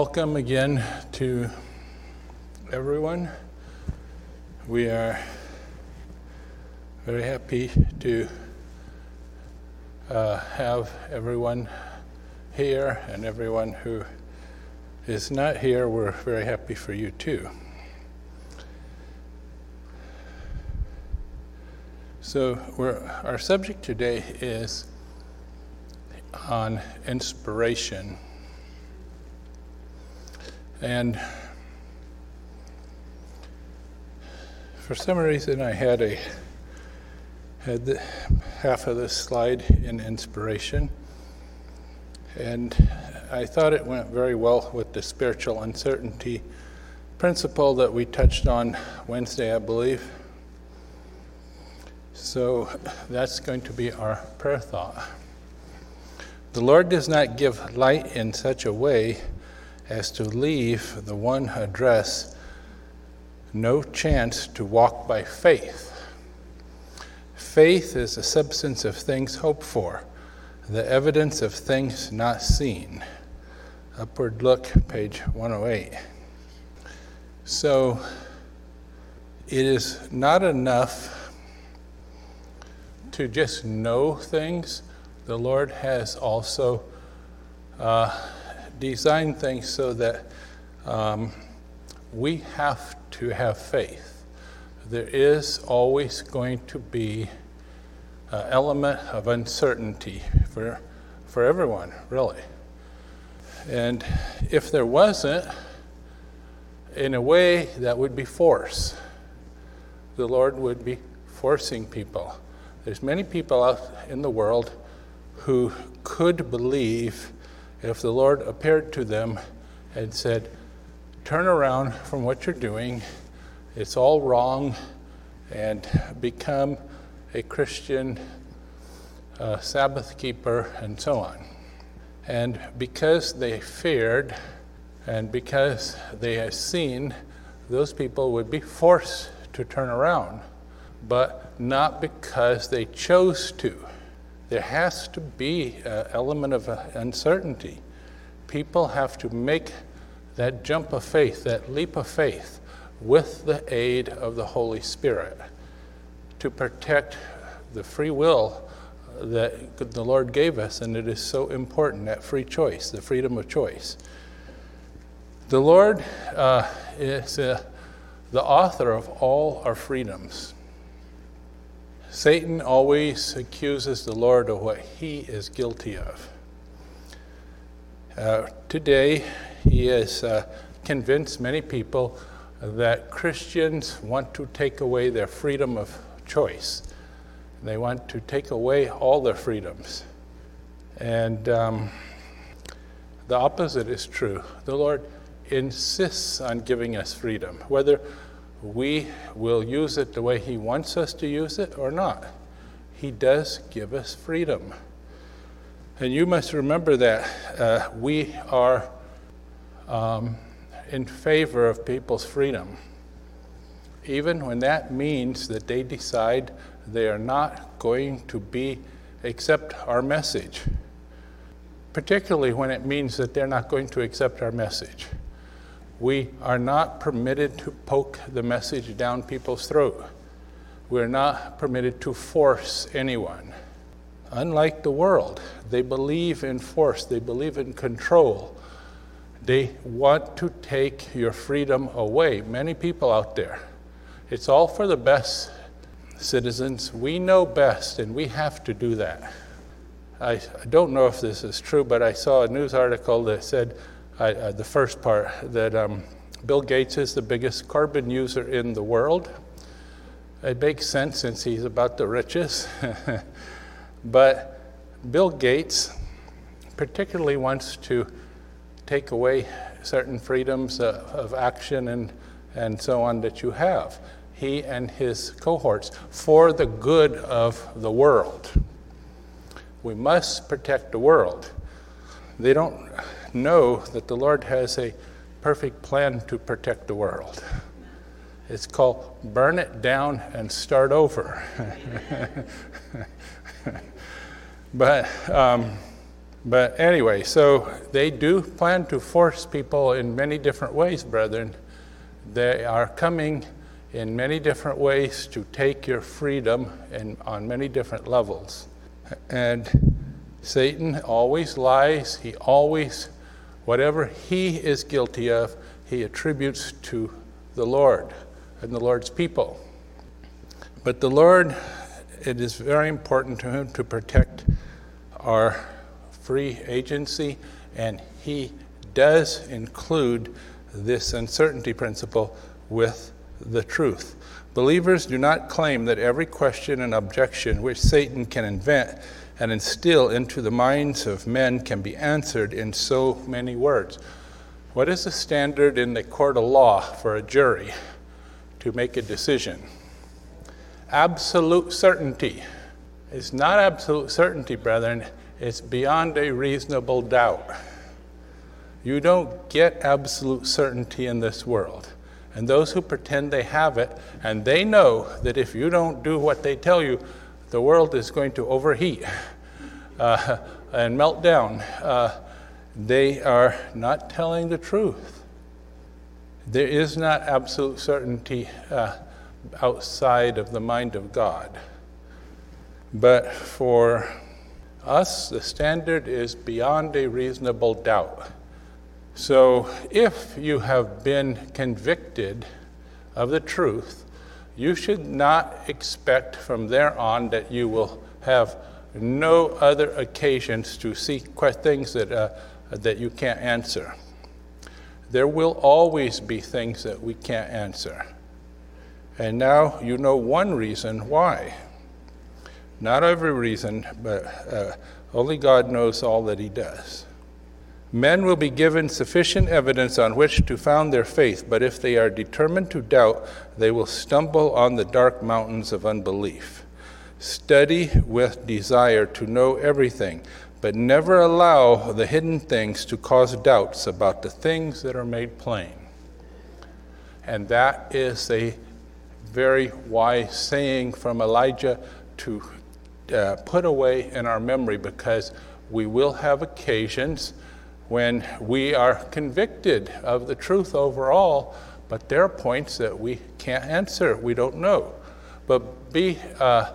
welcome again to everyone. We are very happy to uh, have everyone here and everyone who is not here. We're very happy for you too. So, our subject today is on inspiration. And for some reason, I had a had the, half of this slide in inspiration, and I thought it went very well with the spiritual uncertainty principle that we touched on Wednesday, I believe. So that's going to be our prayer thought. The Lord does not give light in such a way as to leave the one address no chance to walk by faith. Faith is the substance of things hoped for, the evidence of things not seen. Upward look, page 108. So, it is not enough to just know things. The Lord has also uh, design things so that um, we have to have faith. There is always going to be an element of uncertainty for, for everyone, really. And if there wasn't, in a way, that would be force. The Lord would be forcing people. There's many people out in the world who could believe if the Lord appeared to them and said, Turn around from what you're doing, it's all wrong, and become a Christian uh, Sabbath keeper, and so on. And because they feared, and because they had seen, those people would be forced to turn around, but not because they chose to there has to be an element of uncertainty. People have to make that jump of faith, that leap of faith, with the aid of the Holy Spirit to protect the free will that the Lord gave us, and it is so important that free choice, the freedom of choice. The Lord uh, is uh, the author of all our freedoms. Satan always accuses the Lord of what he is guilty of. Uh, today, he has uh, convinced many people that Christians want to take away their freedom of choice. They want to take away all their freedoms. And um, the opposite is true. The Lord insists on giving us freedom, whether we will use it the way He wants us to use it or not. He does give us freedom. And you must remember that uh, we are um, in favor of people's freedom, even when that means that they decide they are not going to be accept our message, particularly when it means that they're not going to accept our message. We are not permitted to poke the message down people's throat. We're not permitted to force anyone. Unlike the world, they believe in force, they believe in control. They want to take your freedom away. Many people out there. It's all for the best, citizens. We know best, and we have to do that. I, don't know if this is true, but I saw a news article that said uh, the first part that um, Bill Gates is the biggest carbon user in the world. It makes sense since he's about the richest. but Bill Gates particularly wants to take away certain freedoms uh, of action and, and so on that you have, he and his cohorts, for the good of the world. We must protect the world. They don't know that the Lord has a perfect plan to protect the world. It's called burn it down and start over. but um, But anyway, so they do plan to force people in many different ways, brethren. They are coming in many different ways to take your freedom and on many different levels. And Satan always lies. He always, whatever he is guilty of, he attributes to the Lord and the Lord's people. But the Lord, it is very important to him to protect our free agency, and he does include this uncertainty principle with the truth. Believers do not claim that every question and objection which Satan can invent and instill into the minds of men can be answered in so many words. What is the standard in the court of law for a jury to make a decision? Absolute certainty. It's not absolute certainty, brethren, it's beyond a reasonable doubt. You don't get absolute certainty in this world. And those who pretend they have it, and they know that if you don't do what they tell you, the world is going to overheat uh, and melt down. Uh, they are not telling the truth. There is not absolute certainty uh, outside of the mind of God. But for us, the standard is beyond a reasonable doubt. So if you have been convicted of the truth, you should not expect from there on that you will have no other occasions to seek things that, uh, that you can't answer. There will always be things that we can't answer. And now you know one reason why. Not every reason, but uh, only God knows all that He does. Men will be given sufficient evidence on which to found their faith, but if they are determined to doubt, they will stumble on the dark mountains of unbelief. Study with desire to know everything, but never allow the hidden things to cause doubts about the things that are made plain. And that is a very wise saying from Elijah to uh, put away in our memory because we will have occasions when we are convicted of the truth overall, but there are points that we can't answer, we don't know. But be, uh,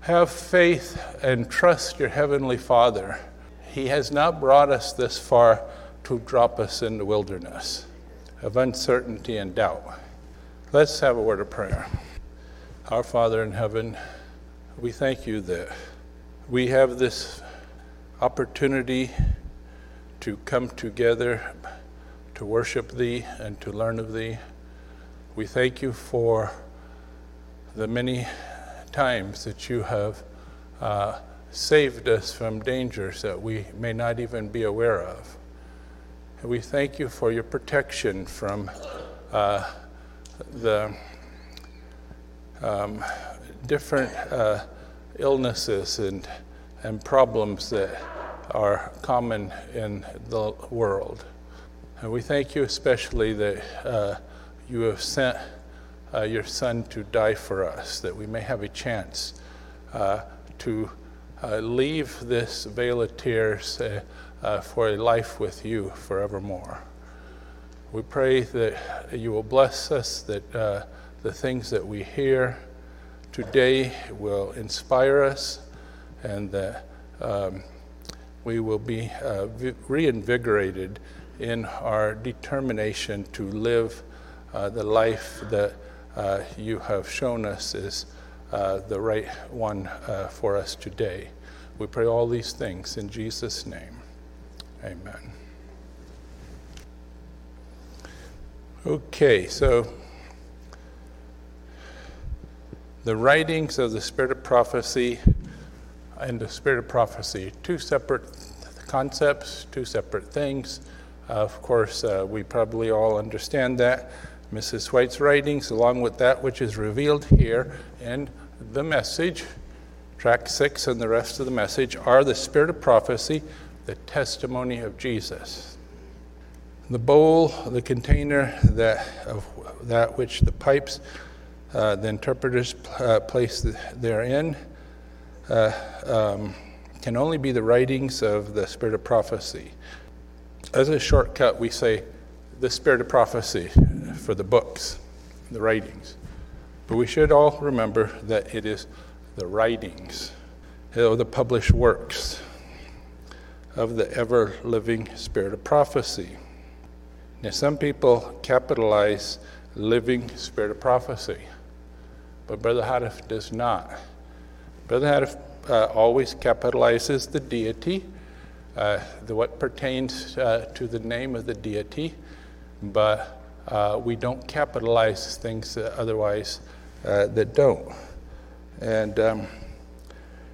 have faith and trust your Heavenly Father. He has not brought us this far to drop us in the wilderness of uncertainty and doubt. Let's have a word of prayer. Our Father in heaven, we thank you that we have this opportunity to come together to worship Thee and to learn of Thee. We thank you for the many times that you have uh, saved us from dangers that we may not even be aware of. And we thank you for your protection from uh, the um, different uh, illnesses and, and problems that are common in the world. And we thank you especially that uh, you have sent uh, your Son to die for us, that we may have a chance uh, to uh, leave this vale of tears uh, uh, for a life with you forevermore. We pray that you will bless us, that the things that we hear today will inspire us, and that. Um, we will be uh, reinvigorated in our determination to live uh, the life that uh, you have shown us is uh, the right one uh, for us today. We pray all these things in Jesus' name. Amen. Okay, so the writings of the Spirit of Prophecy and the spirit of prophecy, two separate concepts, two separate things. Uh, of course, uh, we probably all understand that. Mrs. White's writings, along with that which is revealed here in the message, tract six and the rest of the message, are the spirit of prophecy, the testimony of Jesus. The bowl, the container that, of that which the pipes, uh, the interpreters uh, place therein, uh, um, can only be the writings of the Spirit of prophecy. As a shortcut, we say the Spirit of prophecy for the books, the writings. But we should all remember that it is the writings, or the published works of the ever living Spirit of prophecy. Now, some people capitalize living Spirit of prophecy, but Brother Houteff does not. Brother Houteff uh, always capitalizes the deity, uh, the, what pertains uh, to the name of the deity, but uh, we don't capitalize things otherwise uh, that don't. And um,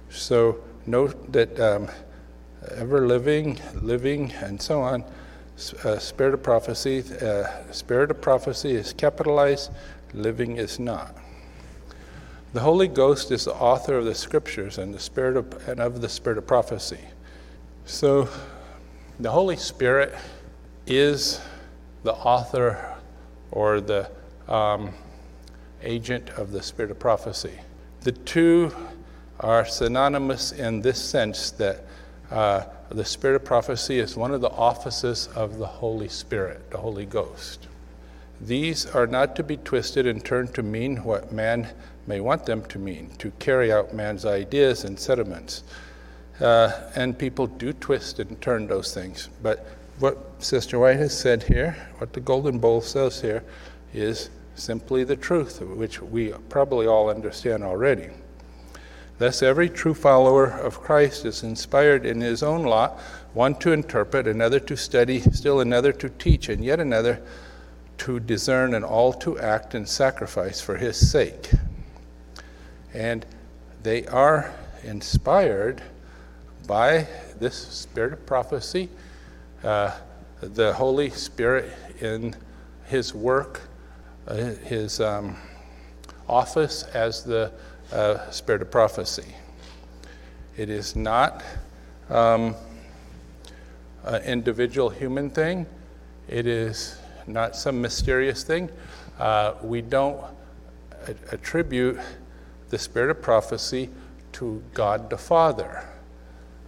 so note that um, ever living, living, and so on. Uh, spirit of prophecy, uh, spirit of prophecy is capitalized, living is not. The Holy Ghost is the author of the scriptures and the spirit of, and of the spirit of prophecy. So, the Holy Spirit is the author or the um, agent of the spirit of prophecy. The two are synonymous in this sense that uh, the spirit of prophecy is one of the offices of the Holy Spirit, the Holy Ghost. These are not to be twisted and turned to mean what man may want them to mean, to carry out man's ideas and sentiments. Uh, and people do twist and turn those things. But what Sister White has said here, what the Golden Bowl says here, is simply the truth, which we probably all understand already. Thus, every true follower of Christ is inspired in his own lot, one to interpret, another to study, still another to teach, and yet another to discern, and all to act and sacrifice for his sake. And they are inspired by this spirit of prophecy, uh, the Holy Spirit in his work, uh, his um, office as the uh, spirit of prophecy. It is not um, an individual human thing, it is not some mysterious thing. Uh, we don't attribute the spirit of prophecy to God the Father.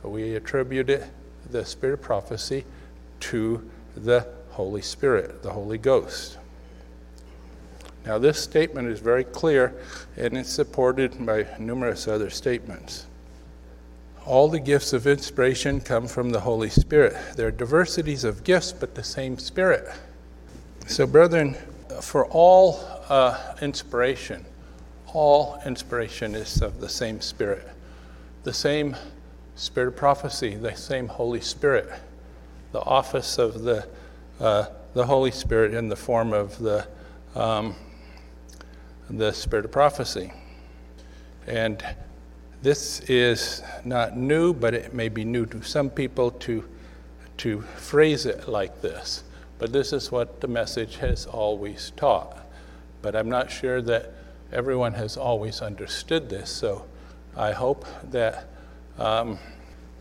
We attribute it, the spirit of prophecy to the Holy Spirit, the Holy Ghost. Now, this statement is very clear and it's supported by numerous other statements. All the gifts of inspiration come from the Holy Spirit. There are diversities of gifts, but the same Spirit. So, brethren, for all uh, inspiration, all inspiration is of the same Spirit, the same Spirit of prophecy, the same Holy Spirit, the office of the, uh, the Holy Spirit in the form of the, um, the Spirit of prophecy. And this is not new, but it may be new to some people to, to phrase it like this. But this is what the message has always taught. But I'm not sure that everyone has always understood this, so I hope that um,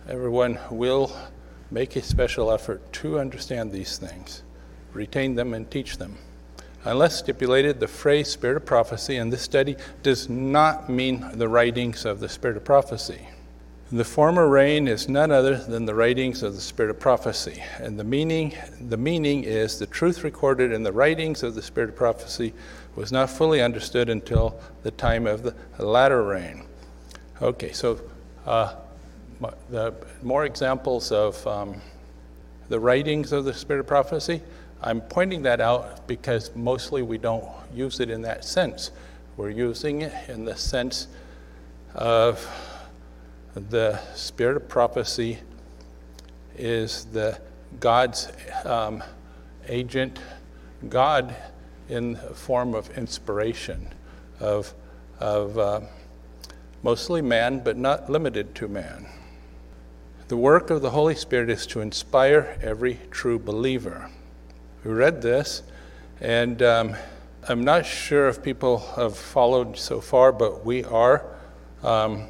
everyone will make a special effort to understand these things, retain them, and teach them. Unless stipulated, the phrase spirit of prophecy in this study does not mean the writings of the spirit of prophecy. The former rain is none other than the writings of the spirit of prophecy, and the meaning the meaning is the truth recorded in the writings of the spirit of prophecy was not fully understood until the time of the latter rain. Okay, so uh, the more examples of um, the writings of the spirit of prophecy. I'm pointing that out because mostly we don't use it in that sense. We're using it in the sense of the spirit of prophecy is the God's um, agent, God in form of inspiration, of, of uh, mostly man, but not limited to man. The work of the Holy Spirit is to inspire every true believer. We read this, and um, I'm not sure if people have followed so far, but we are um,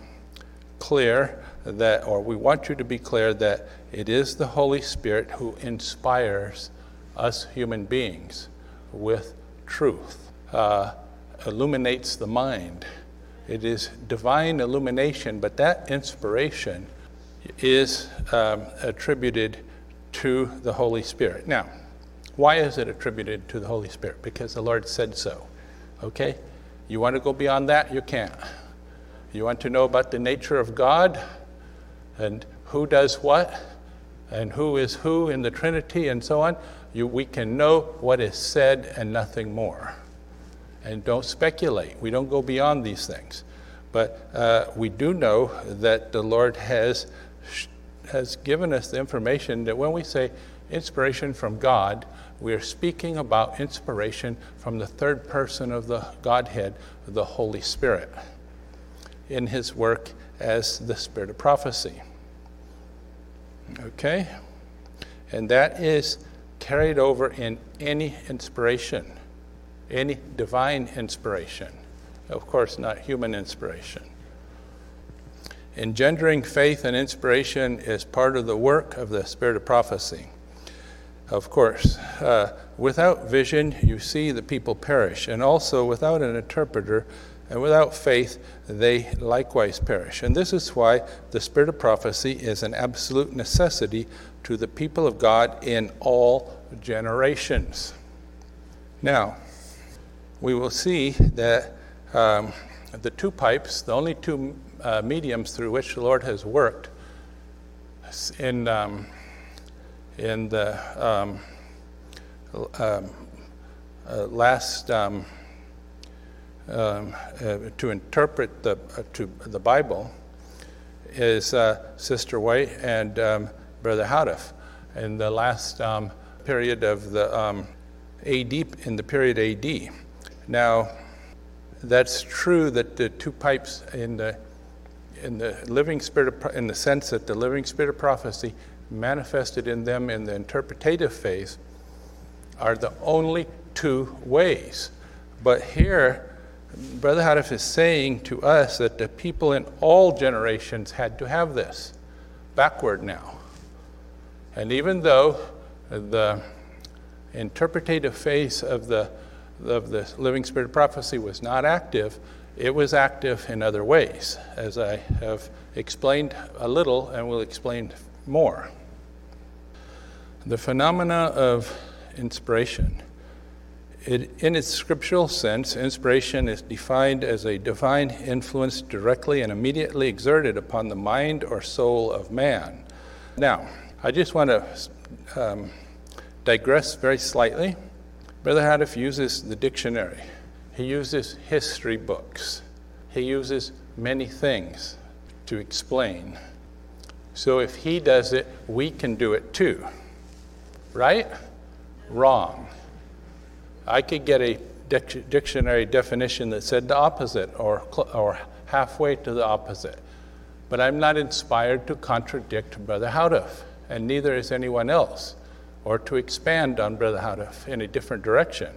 clear that, or we want you to be clear that it is the Holy Spirit who inspires us human beings with truth, uh, illuminates the mind. It is divine illumination, but that inspiration is um, attributed to the Holy Spirit. Now, why is it attributed to the Holy Spirit? Because the Lord said so. Okay? You want to go beyond that? You can't. You want to know about the nature of God and who does what and who is who in the Trinity and so on? You, we can know what is said and nothing more. And don't speculate. We don't go beyond these things. But uh, we do know that the Lord has, has given us the information that when we say inspiration from God, we are speaking about inspiration from the third person of the Godhead, the Holy Spirit, in his work as the Spirit of prophecy. Okay? And that is carried over in any inspiration, any divine inspiration. Of course, not human inspiration. Engendering faith and inspiration is part of the work of the Spirit of prophecy. Of course, uh, without vision, you see the people perish, and also without an interpreter and without faith, they likewise perish. And this is why the spirit of prophecy is an absolute necessity to the people of God in all generations. Now, we will see that um, the two pipes, the only two uh, mediums through which the Lord has worked in, um, in the um, um uh, last um, um, uh, to interpret the, uh, to the Bible is uh, Sister White and Brother Houteff. In the last period of the um, AD, in the period AD. Now, that's true that the two pipes in the in the living spirit of, in the sense that the living spirit of prophecy manifested in them in the interpretative phase are the only two ways. But here Brother Houteff is saying to us that the people in all generations had to have this, backward now. And even though the interpretative phase of the, of the living spirit of prophecy was not active, it was active in other ways, as I have explained a little and will explain more. The phenomena of inspiration it, in its scriptural sense, inspiration is defined as a divine influence directly and immediately exerted upon the mind or soul of man. Now, I just want to um, digress very slightly. Brother Houteff uses the dictionary, he uses history books, he uses many things to explain. So if he does it, we can do it too. Right? Wrong. I could get a dic- dictionary definition that said the opposite or, cl- or halfway to the opposite. But I'm not inspired to contradict Brother Houteff, and neither is anyone else, or to expand on Brother Houteff in a different direction.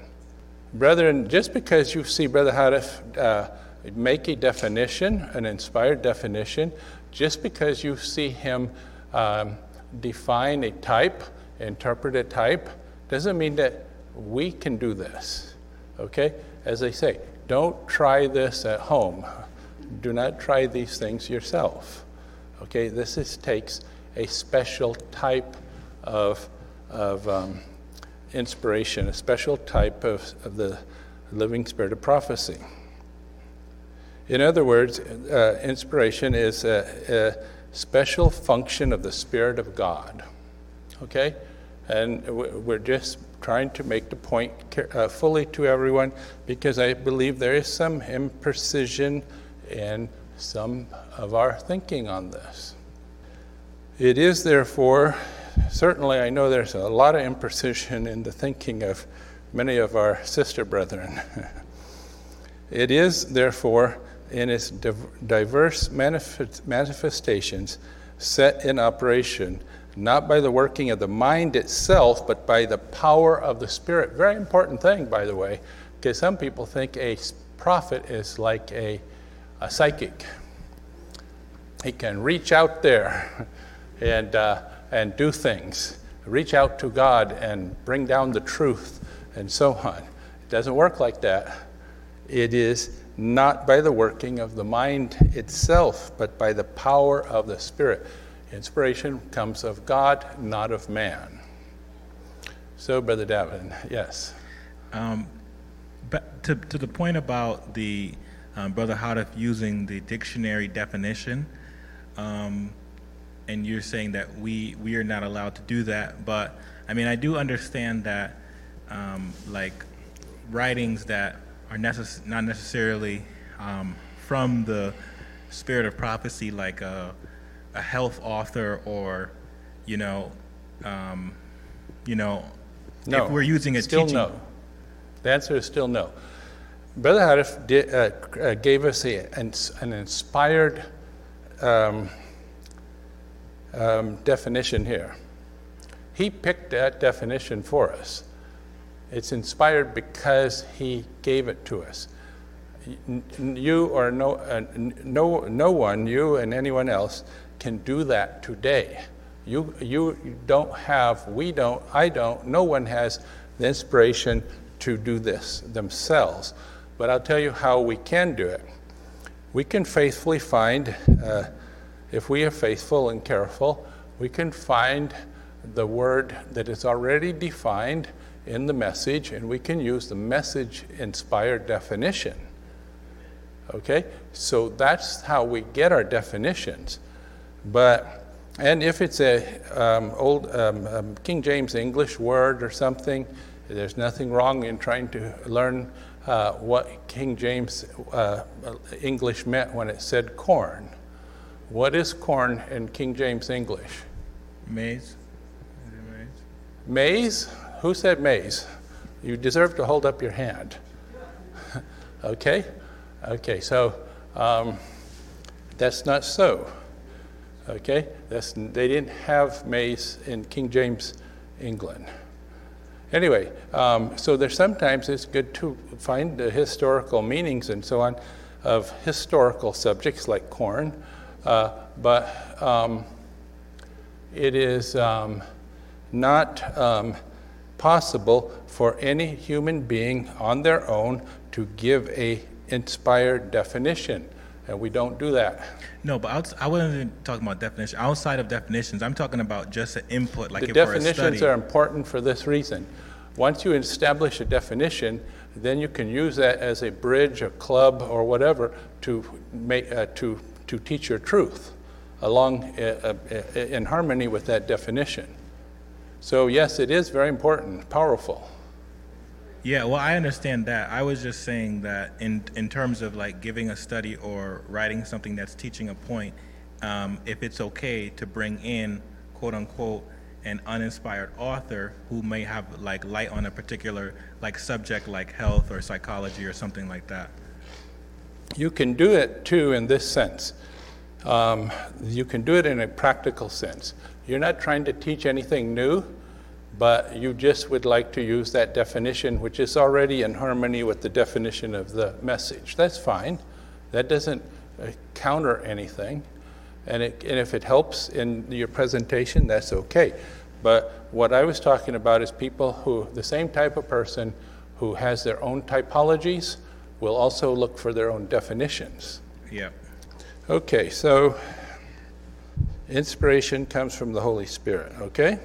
Brethren, just because you see Brother Houteff uh, make a definition, an inspired definition, just because you see him um, define a type, interpret a type, doesn't mean that we can do this. Okay? As I say, don't try this at home. Do not try these things yourself. Okay? This is, takes a special type of, of um, inspiration, a special type of, of the living spirit of prophecy. In other words, uh, inspiration is a, a special function of the Spirit of God. Okay? And we're just trying to make the point uh, fully to everyone because I believe there is some imprecision in some of our thinking on this. It is, therefore, certainly I know there's a lot of imprecision in the thinking of many of our sister brethren. it is, therefore, in its diverse manifestations set in operation not by the working of the mind itself, but by the power of the Spirit. Very important thing, by the way, because some people think a prophet is like a, a psychic. He can reach out there and, uh, and do things, reach out to God and bring down the truth, and so on. It doesn't work like that. It is not by the working of the mind itself, but by the power of the Spirit. Inspiration comes of God, not of man. So, Brother Davin, yes. Um, but to, to the point about the um, Brother Houteff using the dictionary definition, um, and you're saying that we, we are not allowed to do that, but I mean, I do understand that, um, like, writings that are necess- not necessarily um, from the spirit of prophecy, like a, a health author or, you know, um, you know, No. if we're using a Still teaching. no. The answer is still no. Brother Houteff did, uh, uh, gave us a, an, an inspired um, um, definition here. He picked that definition for us. It's inspired because he gave it to us. You or no, uh, no, no one, you and anyone else, can do that today. You, you don't have, we don't, I don't, no one has the inspiration to do this themselves. But I'll tell you how we can do it. We can faithfully find, uh, if we are faithful and careful, we can find the word that is already defined in the message, and we can use the message inspired definition. Okay? So that's how we get our definitions. But, and if it's a um, old um, um, King James English word or something, there's nothing wrong in trying to learn uh, what King James uh, English meant when it said corn. What is corn in King James English? Maize? Maize? Maize? Who said maize? You deserve to hold up your hand. okay? Okay, so um, that's not so. Okay? That's, they didn't have maize in King James England. Anyway, um, so there's sometimes it's good to find the historical meanings and so on of historical subjects like corn, uh, but um, it is um, not um, possible for any human being on their own to give a inspired definition, and we don't do that. No, but I wasn't talking about definition. Outside of definitions, I'm talking about just an input, like The if we're a definitions are important for this reason. Once you establish a definition, then you can use that as a bridge, a club, or whatever to make uh, to to teach your truth along uh, uh, in harmony with that definition. So yes, it is very important, powerful. Yeah, well, I understand that. I was just saying that in in terms of like giving a study or writing something that's teaching a point, um, if it's okay to bring in quote unquote an uninspired author who may have like light on a particular like subject like health or psychology or something like that. You can do it too in this sense. Um, you can do it in a practical sense. You're not trying to teach anything new, but you just would like to use that definition, which is already in harmony with the definition of the message. That's fine. That doesn't uh, counter anything. And, it, and if it helps in your presentation, that's okay. But what I was talking about is people who, the same type of person who has their own typologies, will also look for their own definitions. Yeah. Okay, so inspiration comes from the Holy Spirit, okay?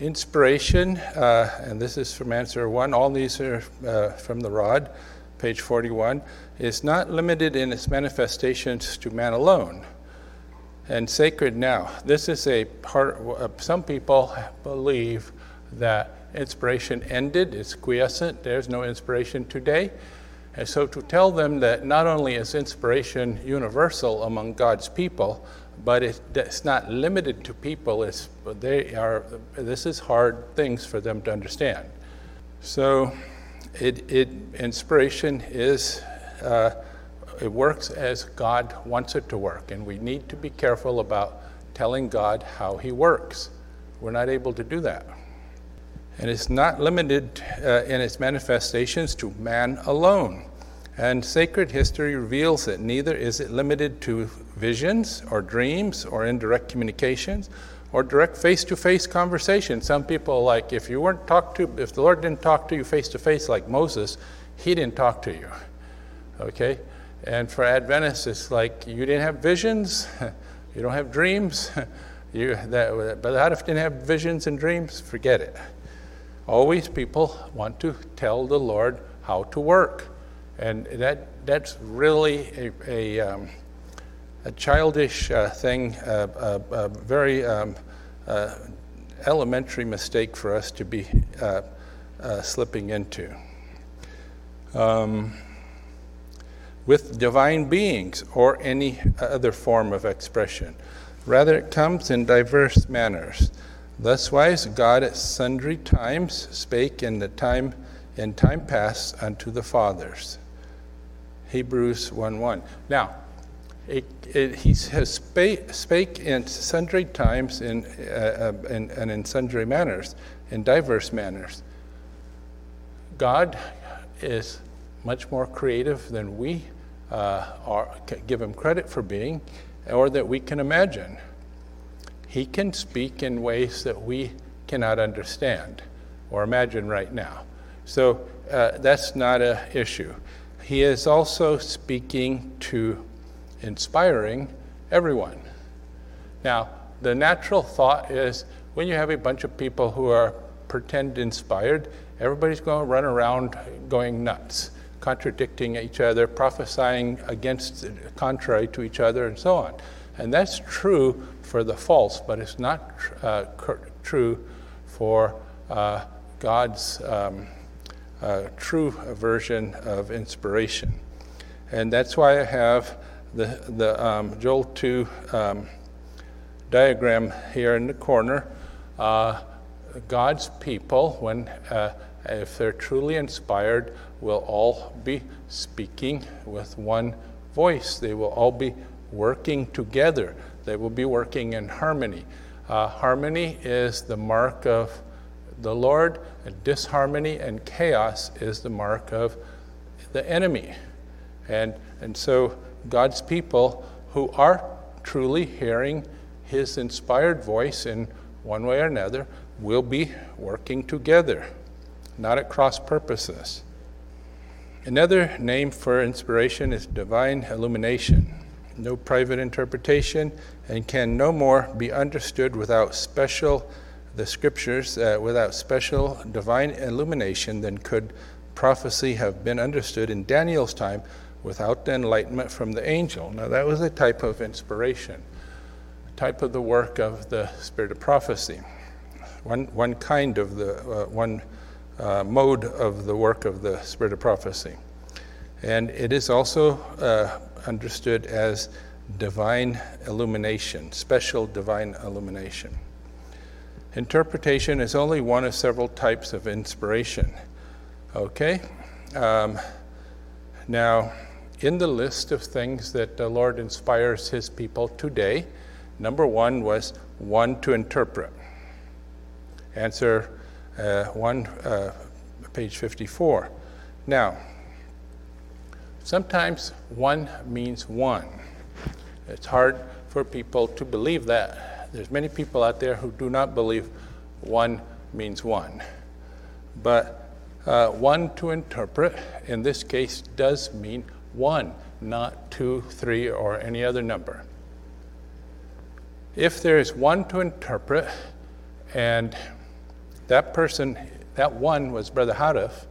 Inspiration, uh, and this is from answer one, all these are uh, from the rod, page 41, is not limited in its manifestations to man alone. And sacred now, this is a part, uh, some people believe that inspiration ended, it's quiescent, there's no inspiration today. And so to tell them that not only is inspiration universal among God's people, but it, it's not limited to people, it's, they are, this is hard things for them to understand. So it, it, inspiration is, uh, it works as God wants it to work, and we need to be careful about telling God how He works. We're not able to do that. And it's not limited uh, in its manifestations to man alone. And sacred history reveals that neither is it limited to visions or dreams or indirect communications or direct face to face conversation. Some people like if you weren't talked to, if the Lord didn't talk to you face to face like Moses, he didn't talk to you. Okay? And for Adventists, it's like you didn't have visions, You don't have dreams? you, that, Brother Houteff didn't have visions and dreams? Forget it. Always people want to tell the Lord how to work. And that, that's really a, a, um, a childish uh, thing, a, very um, uh, elementary mistake for us to be uh, uh slipping into. Um, with divine beings or any other form of expression. Rather, it comes in diverse manners. Thuswise, God at sundry times spake in the time in time past unto the fathers. Hebrews 1 1. Now, it, it, he has spake, spake, in sundry times in, uh, uh, in, and in sundry manners, in diverse manners. God is much more creative than we uh, are, give him credit for being or that we can imagine. He can speak in ways that we cannot understand or imagine right now. So uh, that's not an issue. He is also speaking to inspiring everyone. Now, the natural thought is when you have a bunch of people who are pretend inspired, everybody's going to run around going nuts contradicting each other, prophesying against, contrary to each other, and so on. And that's true for the false, but it's not uh, true for uh, God's um, uh, true version of inspiration. And that's why I have the, the um, Joel 2 um, diagram here in the corner. Uh, God's people, when uh, if they're truly inspired, will all be speaking with one voice. They will all be working together. They will be working in harmony. Uh, harmony is the mark of the Lord, and disharmony and chaos is the mark of the enemy. And, and so God's people who are truly hearing his inspired voice in one way or another will be working together, not at cross purposes. Another name for inspiration is divine illumination. No private interpretation and can no more be understood without special, the scriptures, uh, without special divine illumination than could prophecy have been understood in Daniel's time without the enlightenment from the angel. Now, that was a type of inspiration, a type of the work of the spirit of prophecy. One, one kind of the, uh, one uh, mode of the work of the spirit of prophecy. And it is also uh, understood as divine illumination, special divine illumination. Interpretation is only one of several types of inspiration. Okay? Um, now, in the list of things that the Lord inspires his people today, number one was one to interpret. Answer uh, 1, uh, page 54. Now, sometimes one means one. It's hard for people to believe that. There's many people out there who do not believe one means one. But uh, one to interpret, in this case, does mean one, not two, three, or any other number. If there is one to interpret, and that person, that one was Brother Houteff,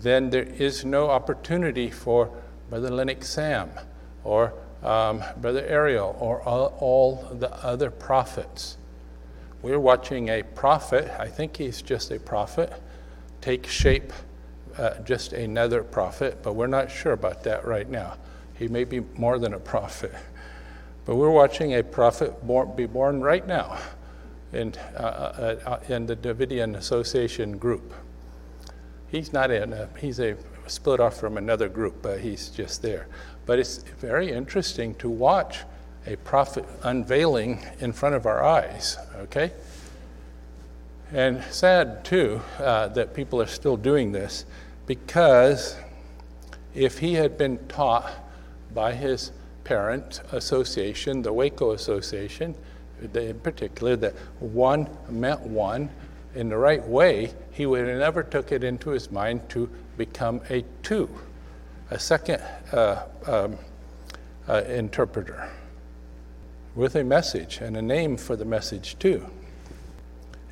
then there is no opportunity for Brother Lennox Sam or um, Brother Ariel or all, all, the other prophets. We're watching a prophet, I think he's just a prophet, take shape, uh, just another prophet, but we're not sure about that right now. He may be more than a prophet. But we're watching a prophet born, be born right now in, uh, uh, uh, in the Davidian Association group. He's not in a, he's a split off from another group, but he's just there. But it's very interesting to watch a prophet unveiling in front of our eyes, okay? And sad, too, uh, that people are still doing this because if he had been taught by his parent association, the Waco Association, in particular, that one meant one in the right way, he would have never took it into his mind to become a two, a second uh, um, uh, interpreter. with a message and a name for the message, too.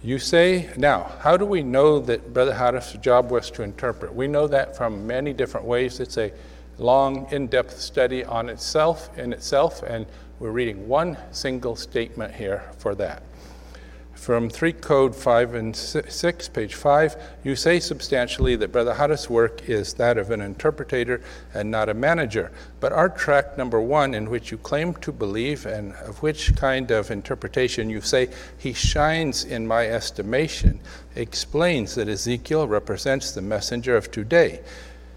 You say, now, how do we know that Brother Houteff's job was to interpret? We know that from many different ways. It's a long, in depth study on itself, in itself, and we're reading one single statement here for that. From 3 Code 5 and 6, page 5, you say substantially that Brother Houteff's work is that of an interpreter and not a manager. But our tract number 1, in which you claim to believe, and of which kind of interpretation you say he shines in my estimation, explains that Ezekiel represents the messenger of today.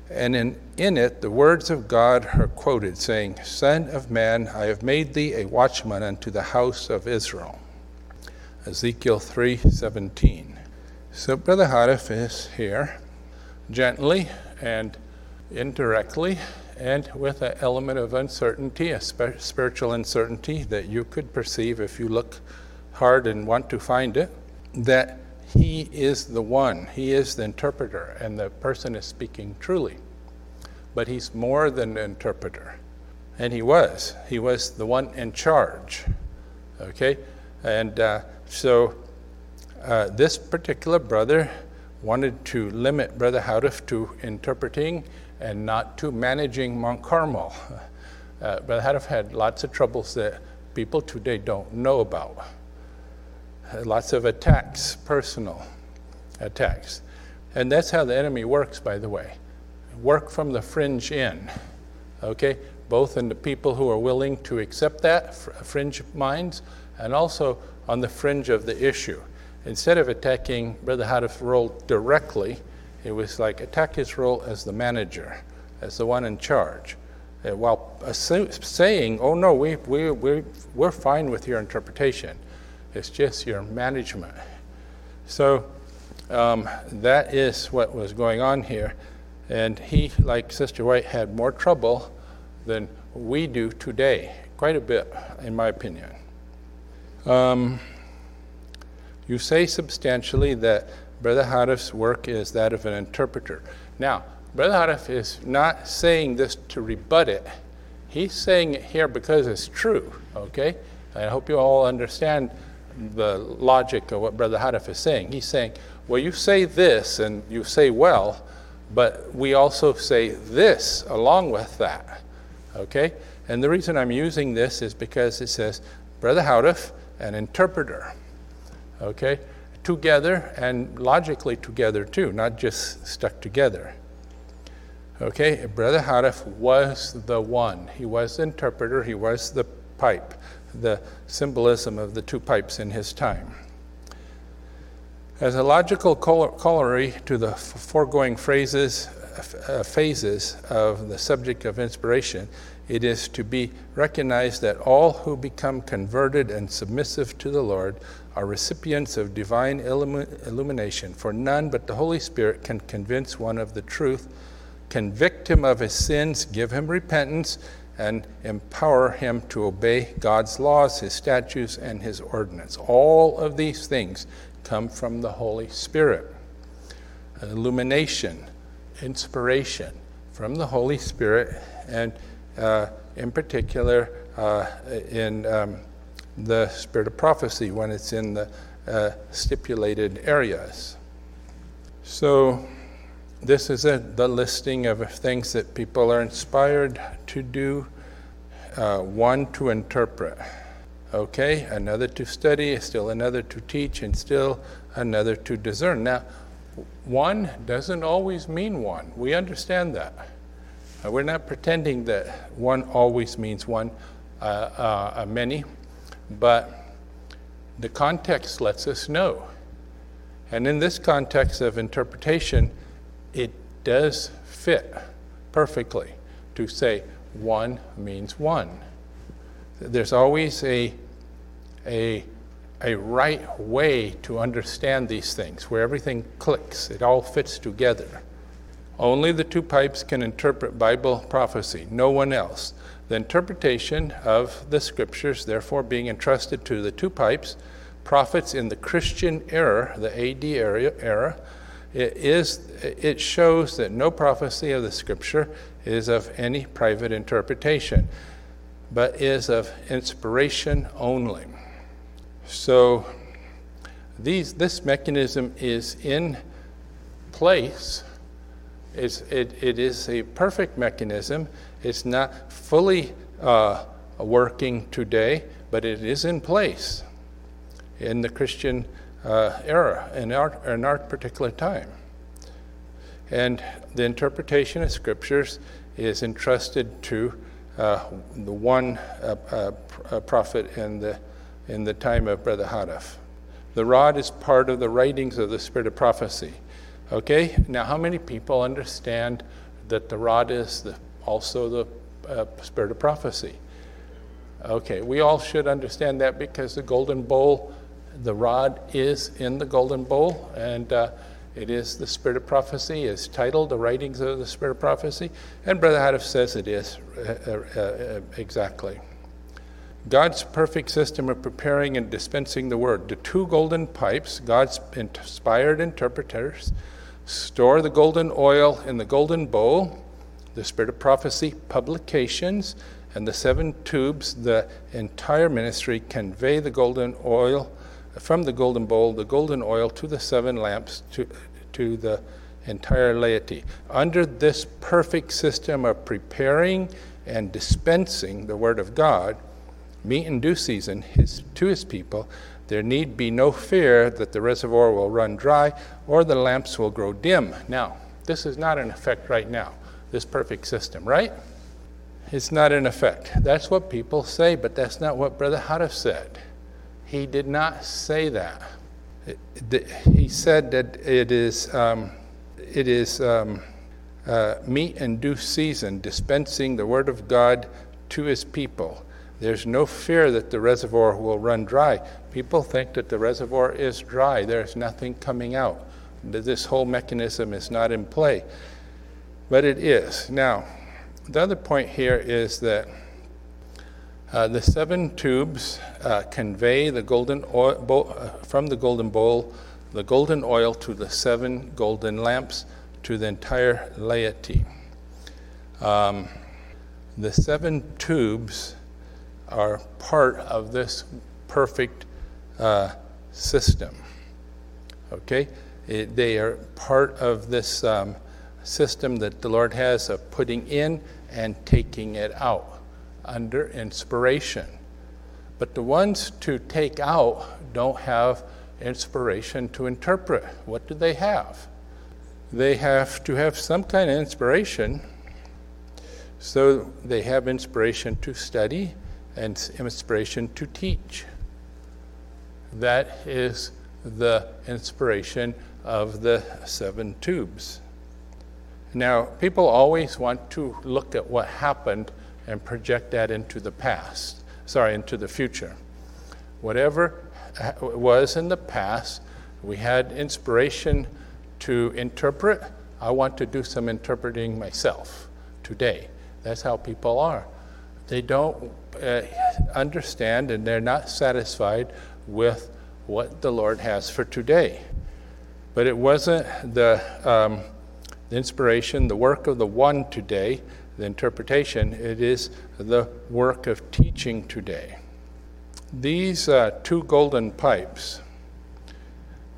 And in, in it, the words of God are quoted, saying, Son of man, I have made thee a watchman unto the house of Israel. Ezekiel 3:17. So Brother Houteff is here gently and indirectly and with an element of uncertainty, a spiritual uncertainty that you could perceive if you look hard and want to find it, that he is the one, he is the interpreter, and the person is speaking truly. But he's more than an interpreter. And he was. He was the one in charge. Okay? And uh, so uh, this particular brother wanted to limit Brother Houteff to interpreting and not to managing Mount Carmel. Uh, Brother Houteff had lots of troubles that people today don't know about. Uh, lots of attacks, personal attacks. And that's how the enemy works, by the way. Work from the fringe in, okay? Both in the people who are willing to accept that, fringe minds, and also on the fringe of the issue. Instead of attacking Brother Houteff's role directly, it was like attack his role as the manager, as the one in charge. Uh, while saying, oh no, we, we, we, we're fine with your interpretation, it's just your management. So um, that is what was going on here. And he, like Sister White, had more trouble than we do today, quite a bit, in my opinion. Um, you say substantially that Brother Houteff's work is that of an interpreter. Now, Brother Houteff is not saying this to rebut it. He's saying it here because it's true, okay? I hope you all understand the logic of what Brother Houteff is saying. He's saying, well, you say this and you say well, but we also say this along with that, okay? And the reason I'm using this is because it says, Brother Houteff an interpreter. Okay? Together and logically together too, not just stuck together. Okay? Brother Houteff was the one. He was the interpreter, he was the pipe, the symbolism of the two pipes in his time. As a logical corollary to the foregoing phrases, uh, phases of the subject of inspiration, it is to be recognized that all who become converted and submissive to the Lord are recipients of divine illumination, for none but the Holy Spirit can convince one of the truth, convict him of his sins, give him repentance, and empower him to obey God's laws, his statutes, and his ordinance. All of these things come from the Holy Spirit. Illumination, inspiration from the Holy Spirit, and in particular uh, in um, the spirit of prophecy when it's in the uh, stipulated areas. So, this is a, the listing of things that people are inspired to do. Uh, one to interpret, okay, another to study, still another to teach, and still another to discern. Now, one doesn't always mean one. We understand that. Uh, we're not pretending that one always means one, uh, uh, many, but the context lets us know. And in this context of interpretation, it does fit perfectly to say one means one. There's always a, a, a right way to understand these things where everything clicks, it all fits together. Only the two pipes can interpret Bible prophecy, no one else. The interpretation of the scriptures, therefore, being entrusted to the two pipes, prophets in the Christian era, the AD era, it, is, it shows that no prophecy of the scripture is of any private interpretation. but is of inspiration only. So, these, this mechanism is in place. It's, it, it is a perfect mechanism. It's not fully uh, working today, but it is in place in the Christian uh, era, in our, in our particular time. And the interpretation of scriptures is entrusted to uh, the one uh, uh, prophet in the, in the time of Brother Houteff. The rod is part of the writings of the Spirit of prophecy. Okay, now how many people understand that the rod is the, also the uh, Spirit of prophecy? Okay, we all should understand that because the golden bowl, the rod is in the golden bowl, and uh, it is the Spirit of prophecy, is titled The Writings of the Spirit of Prophecy, and Brother Houteff says it is uh, uh, uh, exactly. God's perfect system of preparing and dispensing the word. The two golden pipes, God's inspired interpreters, store the golden oil in the golden bowl, the Spirit of Prophecy publications, and the seven tubes, the entire ministry convey the golden oil from the golden bowl, the golden oil to the seven lamps, to, to the entire laity. Under this perfect system of preparing and dispensing the Word of God, meet in due season his, to his people, there need be no fear that the reservoir will run dry or the lamps will grow dim. Now, this is not in effect right now, this perfect system, right? It's not in effect. That's what people say, but that's not what Brother Houteff said. He did not say that. he said that it is, um, it is um, uh, meet in due season, dispensing the word of God to his people. There's no fear that the reservoir will run dry. People think that the reservoir is dry, there's nothing coming out. This whole mechanism is not in play. But it is. Now, the other point here is that uh, the seven tubes uh, convey the golden oil bowl, uh, from the golden bowl, the golden oil to the seven golden lamps to the entire laity. Um, the seven tubes are part of this perfect uh, system. Okay? It, they are part of this um, system that the Lord has of putting in and taking it out under inspiration. But the ones to take out don't have inspiration to interpret. What do they have? They have to have some kind of inspiration. So they have inspiration to study and inspiration to teach. That is the inspiration of the seven tubes. Now, people always want to look at what happened and project that into the past, sorry, into the future. Whatever was in the past, we had inspiration to interpret. I want to do some interpreting myself today. That's how people are. They don't uh, understand and they're not satisfied with what the Lord has for today. But it wasn't the, um, the inspiration, the work of the one today, the interpretation, it is the work of teaching today. These uh, two golden pipes,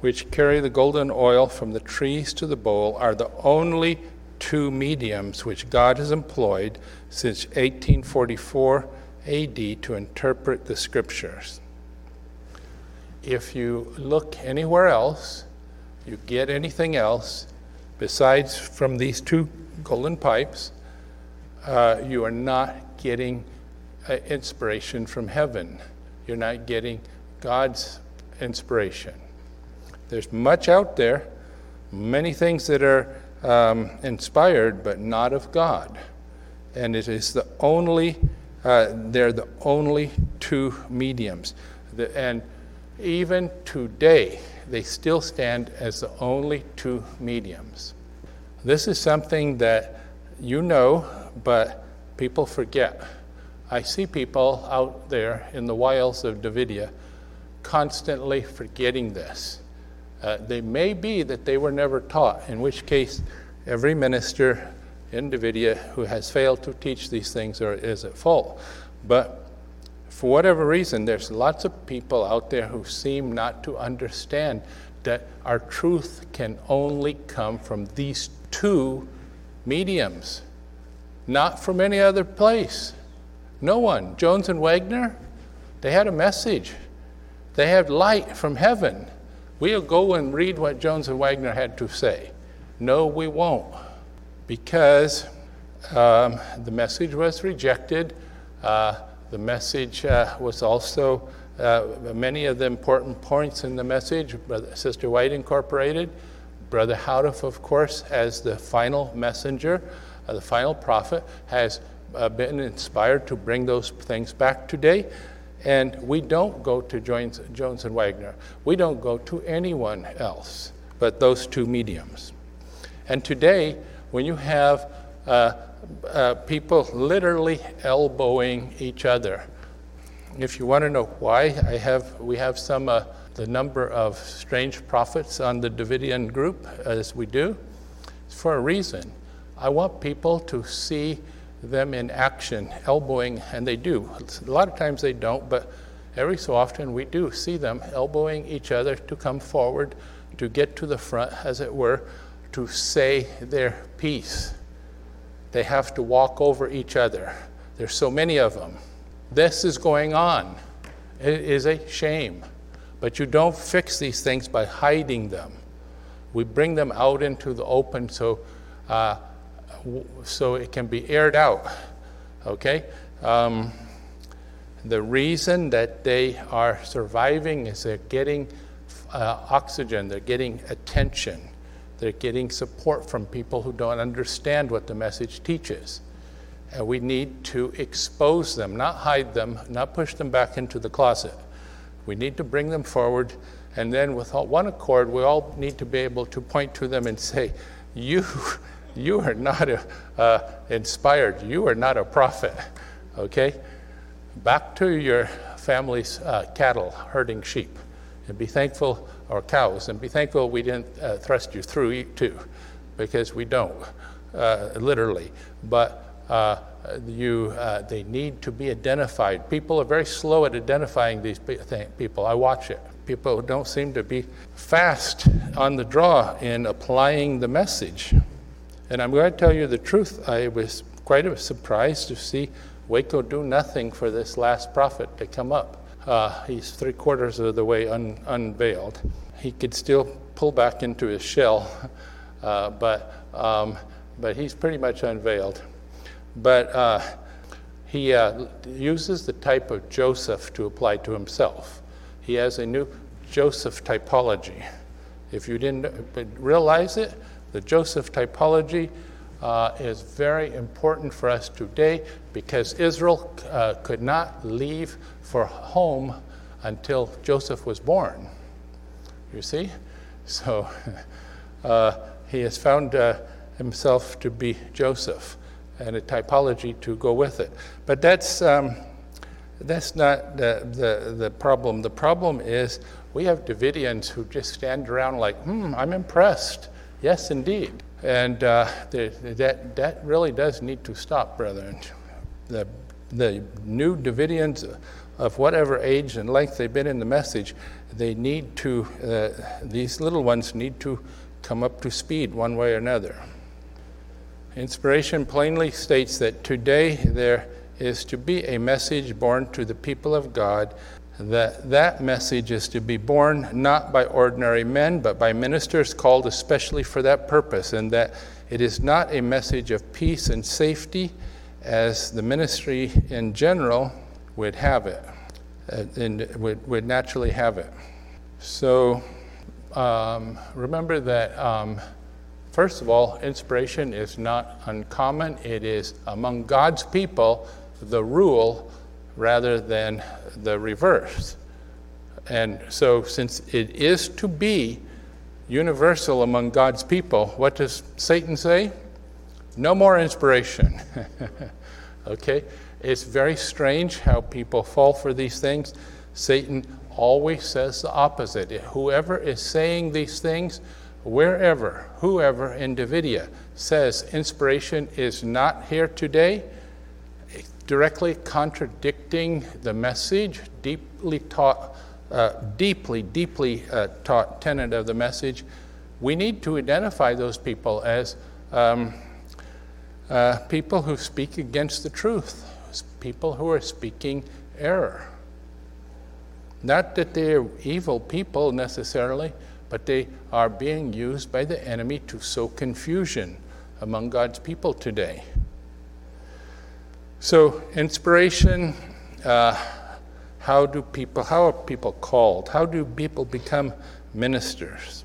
which carry the golden oil from the trees to the bowl, are the only two mediums which God has employed since 1844 AD to interpret the scriptures. If you look anywhere else, you get anything else besides from these two golden pipes, uh, you are not getting uh, inspiration from heaven. You're not getting God's inspiration. There's much out there, many things that are um, inspired, but not of God. And it is the only, uh, they're the only two mediums. The, and even today, they still stand as the only two mediums. This is something that you know, but people forget. I see people out there in the wilds of Davidia constantly forgetting this. Uh, they may be that they were never taught, in which case, every minister in Davidia who has failed to teach these things or is at fault. But for whatever reason, there's lots of people out there who seem not to understand that our truth can only come from these two mediums, not from any other place. No one. Jones and Waggoner, they had a message. They had light from heaven. We'll go and read what Jones and Waggoner had to say. No, we won't, because um, the message was rejected. Uh, the message uh, was also uh, many of the important points in the message. Brother, Sister White incorporated. Brother Houteff, of course, as the final messenger, uh, the final prophet, has uh, been inspired to bring those things back today. And we don't go to Jones, Jones and Waggoner. We don't go to anyone else but those two mediums. And today, when you have uh, uh, people literally elbowing each other. If you want to know why, I have, we have some, uh, the number of strange prophets on the Davidian group, as we do. It's for a reason. I want people to see them in action, elbowing, and they do. A lot of times they don't, but every so often we do see them elbowing each other to come forward, to get to the front, as it were, to say their piece. They have to walk over each other. There's so many of them. This is going on. It is a shame. But you don't fix these things by hiding them. We bring them out into the open so, uh, so it can be aired out. Okay? Um, the reason that they are surviving is they're getting uh, oxygen, they're getting attention. They're getting support from people who don't understand what the message teaches. And we need to expose them, not hide them, not push them back into the closet. We need to bring them forward, and then with one accord, we all need to be able to point to them and say, You, you are not a, uh, inspired, you are not a prophet. Okay? Back to your family's uh, cattle herding sheep and be thankful or cows, and be thankful we didn't uh, thrust you through too, because we don't, uh, literally. But uh, you, uh, they need to be identified. People are very slow at identifying these people. I watch it. People don't seem to be fast on the draw in applying the message. And I'm going to tell you the truth. I was quite surprised to see Waco do nothing for this last prophet to come up. Uh, he's three quarters of the way un- unveiled. He could still pull back into his shell, uh, but, um, but he's pretty much unveiled. But uh, he uh, uses the type of Joseph to apply to himself. He has a new Joseph typology. If you didn't realize it, the Joseph typology uh, is very important for us today because Israel uh, could not leave for home until Joseph was born. You see? So uh, he has found uh, himself to be Joseph and a typology to go with it. But that's, um, that's not the, the, the problem. The problem is we have Davidians who just stand around like, hmm, I'm impressed. Yes, indeed. And uh, the, that, that really does need to stop, brethren. The, the new Davidians of whatever age and length they've been in the message, they need to, uh, these little ones need to come up to speed one way or another. Inspiration plainly states that today there is to be a message born to the people of God that that message is to be borne not by ordinary men but by ministers called especially for that purpose and that it is not a message of peace and safety as the ministry in general would have it uh, and would, would naturally have it so um, remember that um, first of all inspiration is not uncommon it is among god's people the rule rather than the reverse. And so, since it is to be universal among God's people, what does Satan say? No more inspiration. okay? It's very strange how people fall for these things. Satan always says the opposite. Whoever is saying these things, wherever, whoever in Davidia, says inspiration is not here today, directly contradicting the message, deeply taught, uh, deeply, deeply uh, taught tenet of the message, we need to identify those people as um, uh, people who speak against the truth, people who are speaking error. Not that they're evil people necessarily, but they are being used by the enemy to sow confusion among God's people today. So, inspiration. Uh, how do people? How are people called? How do people become ministers?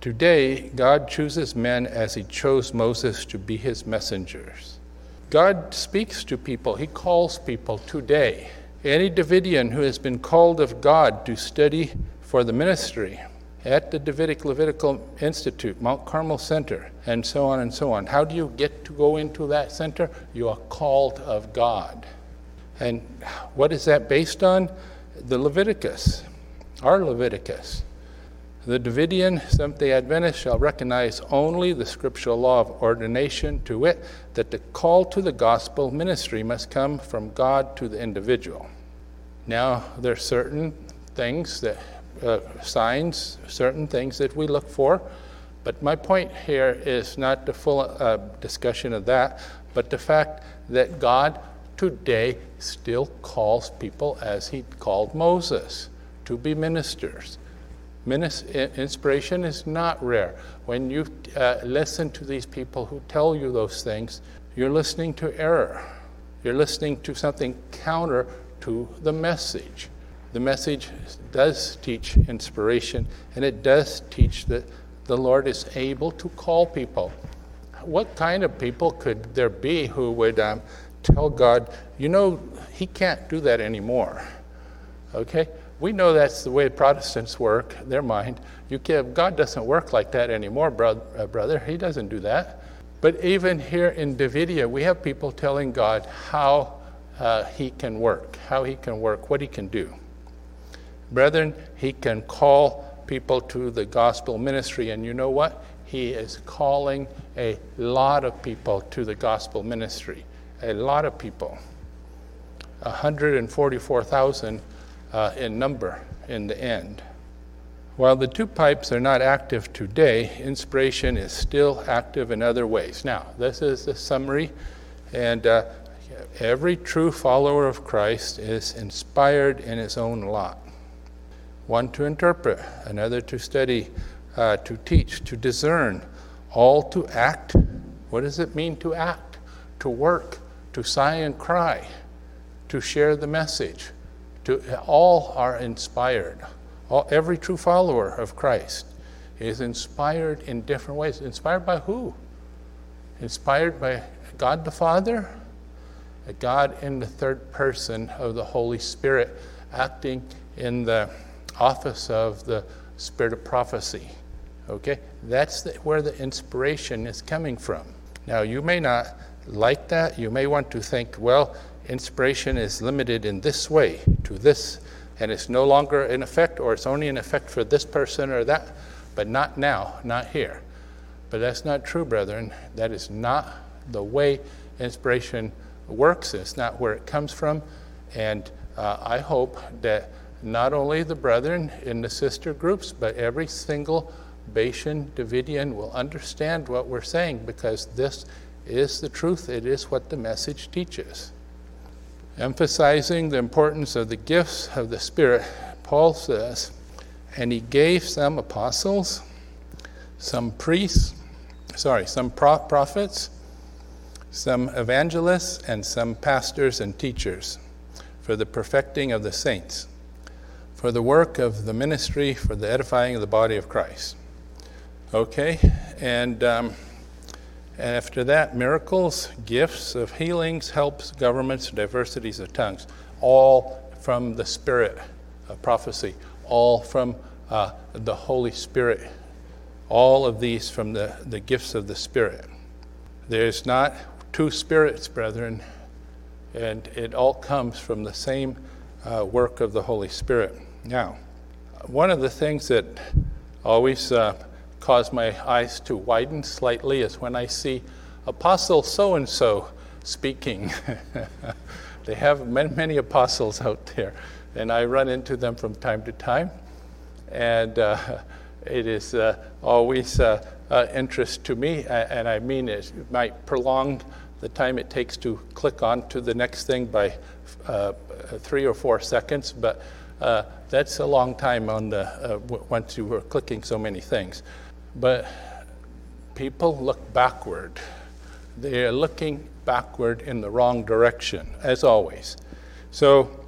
Today, God chooses men as He chose Moses to be His messengers. God speaks to people. He calls people today. Any Davidian who has been called of God to study for the ministry at the Davidic Levitical Institute, Mount Carmel Center, and so on and so on. How do you get to go into that center? You are called of God. And what is that based on? The Leviticus, our Leviticus. The Davidian Seventh day Adventist shall recognize only the scriptural law of ordination, to wit, that the call to the gospel ministry must come from God to the individual. Now, there are certain things that uh, signs, certain things that we look for. But my point here is not the full uh, discussion of that, but the fact that God today still calls people as He called Moses to be ministers. Inspiration is not rare. When you uh, listen to these people who tell you those things, you're listening to error. You're listening to something counter to the message. The message does teach inspiration, and it does teach that the Lord is able to call people. What kind of people could there be who would um, tell God, you know, He can't do that anymore? Okay? We know that's the way Protestants work, their mind. You can, God doesn't work like that anymore, brother, uh, brother. He doesn't do that. But even here in Davidia, we have people telling God how uh, He can work, how He can work, what He can do. Brethren, he can call people to the gospel ministry. And you know what? He is calling a lot of people to the gospel ministry. A lot of people. 144,000 uh, in number in the end. While the two pipes are not active today, inspiration is still active in other ways. Now, this is the summary, and uh, every true follower of Christ is inspired in his own lot one to interpret, another to study, uh, to teach, to discern, all to act. What does it mean to act? To work, to sigh and cry, to share the message. To, all are inspired. All, every true follower of Christ is inspired in different ways. Inspired by who? Inspired by God the Father, God in the third person of the Holy Spirit, acting in the office of the spirit of prophecy. Okay? That's the, where the inspiration is coming from. Now, you may not like that. You may want to think, well, inspiration is limited in this way to this, and it's no longer in effect, or it's only in effect for this person or that, but not now, not here. But that's not true, brethren. That is not the way inspiration works. It's not where it comes from. And uh, I hope that not only the brethren in the sister groups, but every single Bashan Davidian will understand what we're saying because this is the truth. It is what the message teaches. Emphasizing the importance of the gifts of the Spirit, Paul says, and he gave some apostles, some priests, sorry, some prophets, some evangelists, and some pastors and teachers for the perfecting of the saints for the work of the ministry, for the edifying of the body of Christ. Okay, and, um, and after that, miracles, gifts of healings, helps, governments, diversities of tongues, all from the Spirit of prophecy, all from uh, the Holy Spirit, all of these from the, the gifts of the Spirit. There's not two spirits, brethren, and it all comes from the same uh, work of the Holy Spirit. Now, one of the things that always uh, cause my eyes to widen slightly is when I see Apostle so and so speaking. they have many, many apostles out there, and I run into them from time to time. And uh, it is uh, always uh, uh interest to me, and I mean it might prolong the time it takes to click on to the next thing by uh, three or four seconds, but uh, that's a long time on the uh, w- once you were clicking so many things. But people look backward. They are looking backward in the wrong direction, as always. So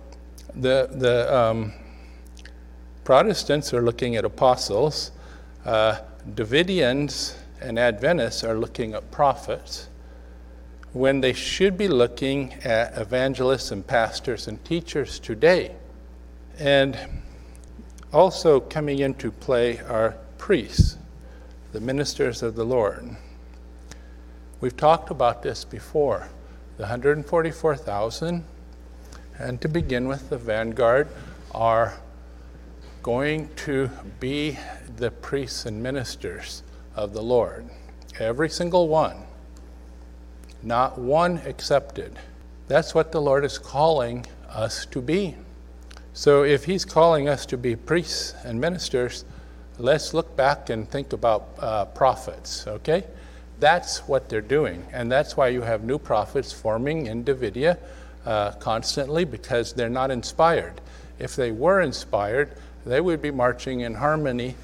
the the um, Protestants are looking at apostles. Uh, Davidians and Adventists are looking at prophets when they should be looking at evangelists and pastors and teachers today. And also coming into play are priests, the ministers of the Lord. We've talked about this before the 144,000, and to begin with, the vanguard are going to be the priests and ministers of the Lord. Every single one not one accepted. That's what the Lord is calling us to be. So if He's calling us to be priests and ministers, let's look back and think about uh, prophets, okay? That's what they're doing. And that's why you have new prophets forming in Davidia uh, constantly because they're not inspired. If they were inspired, they would be marching in harmony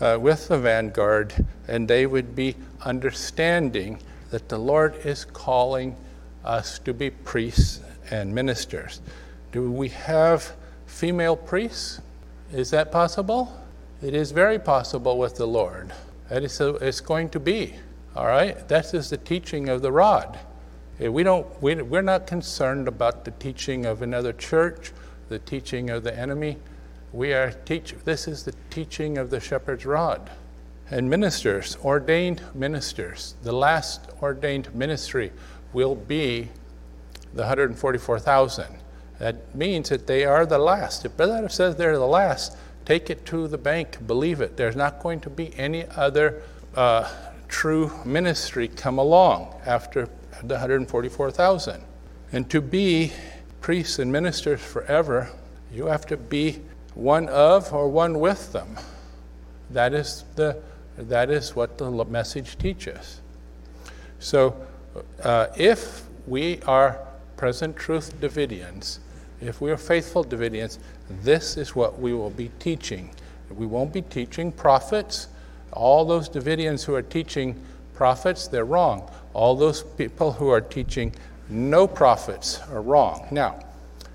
uh, with the vanguard and they would be understanding that the Lord is calling us to be priests and ministers. Do we have female priests? Is that possible? It is very possible with the Lord. That is, it's going to be. All right? That is the teaching of the rod. Eh, we don't, we, we're not concerned about the teaching of another church, the teaching of the enemy. We are teach, this is the teaching of the shepherd's rod and ministers, ordained ministers. The last ordained ministry will be the 144,000. That means that they are the last. If Brother says they're the last, take it to the bank, believe it. There's not going to be any other uh, true ministry come along after the 144,000. And to be priests and ministers forever, you have to be one of or one with them. That is the that is what the message teaches. So, uh, if we are present truth Davidians, if we are faithful Davidians, this is what we will be teaching. We won't be teaching prophets. All those Davidians who are teaching prophets, they're wrong. All those people who are teaching no prophets are wrong. Now,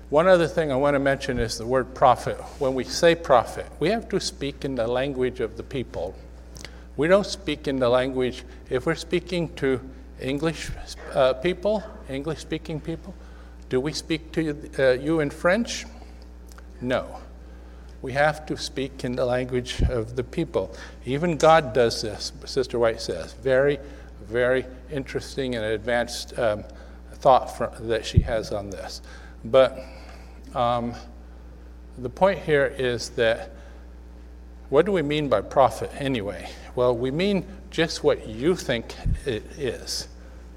one other thing I want to mention is the word prophet. When we say prophet, we have to speak in the language of the people. We don't speak in the language, if we're speaking to English uh, people, English speaking people, do we speak to you, uh, you in French? No. We have to speak in the language of the people. Even God does this, Sister White says. Very, very interesting and advanced um, thought for, that she has on this. But um, the point here is that what do we mean by prophet anyway? Well, we mean just what you think it is.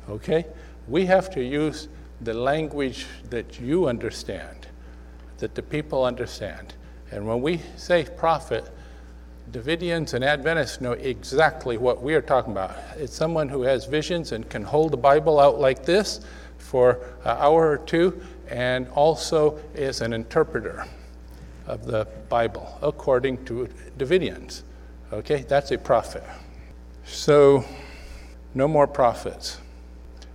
Okay? We have to use the language that you understand, that the people understand. And when we say prophet, Davidians and Adventists know exactly what we are talking about. It's someone who has visions and can hold the Bible out like this for an hour or two, and also is an interpreter of the Bible, according to Davidians. Okay, that's a prophet. So, no more prophets.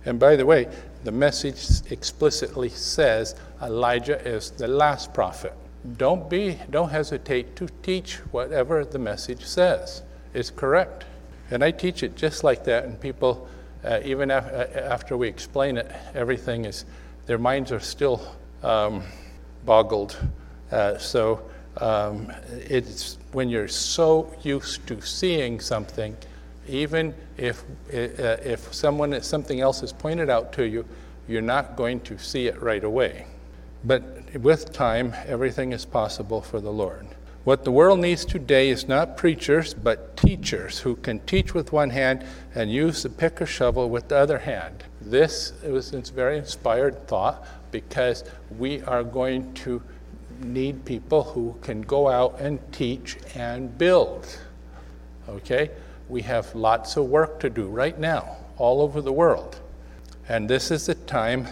And by the way, the message explicitly says Elijah is the last prophet. Don't be don't hesitate to teach whatever the message says. It's correct. And I teach it just like that and people uh, even af- uh, after we explain it, everything is their minds are still um, boggled uh, so um, it's when you're so used to seeing something, even if uh, if someone something else is pointed out to you, you're not going to see it right away. But with time, everything is possible for the Lord. What the world needs today is not preachers, but teachers who can teach with one hand and use the pick or shovel with the other hand. This was a very inspired thought because we are going to need people who can go out and teach and build. Okay? We have lots of work to do right now, all over the world. And this is the time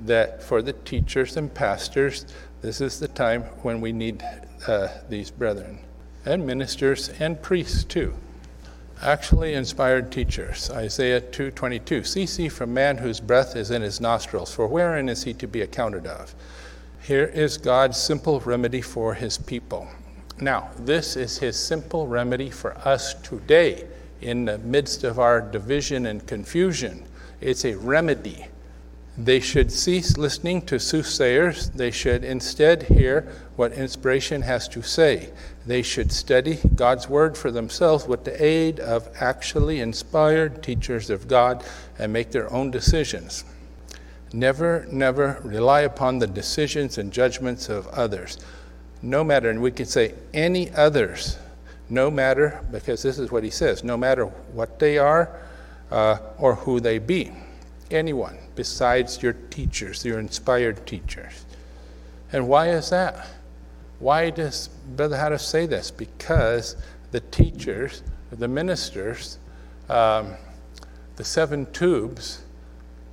that for the teachers and pastors, this is the time when we need uh, these brethren, and ministers and priests too. Actually inspired teachers. Isaiah 2:22. Cease from man whose breath is in his nostrils, for wherein is he to be accounted of? Here is God's simple remedy for his people. Now, this is his simple remedy for us today in the midst of our division and confusion. It's a remedy. They should cease listening to soothsayers. They should instead hear what inspiration has to say. They should study God's word for themselves with the aid of actually inspired teachers of God and make their own decisions. Never, never rely upon the decisions and judgments of others. No matter, and we could say any others, no matter, because this is what he says, no matter what they are uh, or who they be. Anyone besides your teachers, your inspired teachers. And why is that? Why does Brother Houteff say this? Because the teachers, the ministers, um, the seven tubes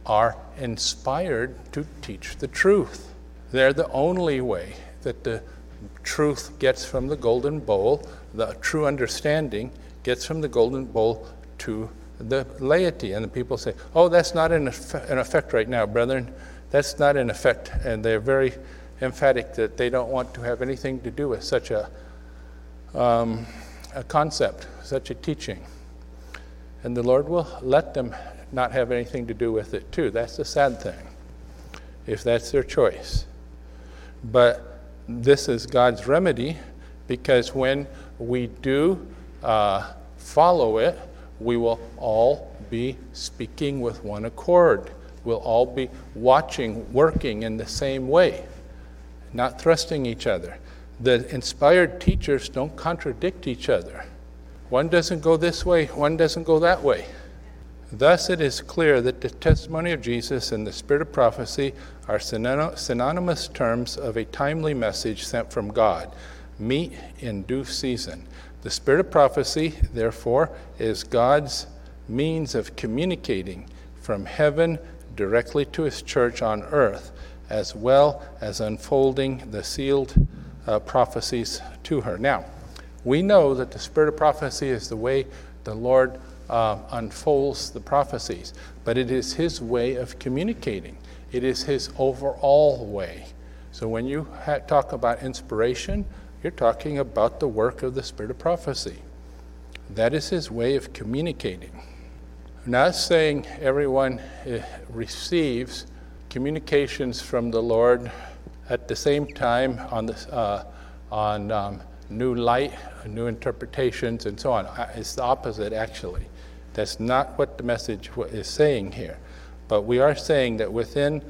are inspired to teach the truth. They're the only way that the truth gets from the golden bowl, the true understanding gets from the golden bowl to the laity. And the people say, oh, that's not in, effect, in effect right now, brethren. That's not in effect. And they're very emphatic that they don't want to have anything to do with such a, um, a concept, such a teaching. And the Lord will let them not have anything to do with it too. That's the sad thing, if that's their choice. But this is God's remedy because when we do uh, follow it, we will all be speaking with one accord. We'll all be watching, working in the same way, not thrusting each other. The inspired teachers don't contradict each other. One doesn't go this way, one doesn't go that way. Thus, it is clear that the testimony of Jesus and the spirit of prophecy are synonymous terms of a timely message sent from God. Meet in due season. The spirit of prophecy, therefore, is God's means of communicating from heaven directly to his church on earth, as well as unfolding the sealed uh, prophecies to her. Now, we know that the spirit of prophecy is the way the Lord uh, unfolds the prophecies, but it is his way of communicating, it is his overall way. So when you ha- talk about inspiration, you're talking about the work of the Spirit of prophecy. That is his way of communicating. I'm not saying everyone eh, receives communications from the Lord at the same time on, this, uh, on um, new light, new interpretations, and so on. It's the opposite, actually. That's not what the message is saying here. But we are saying that within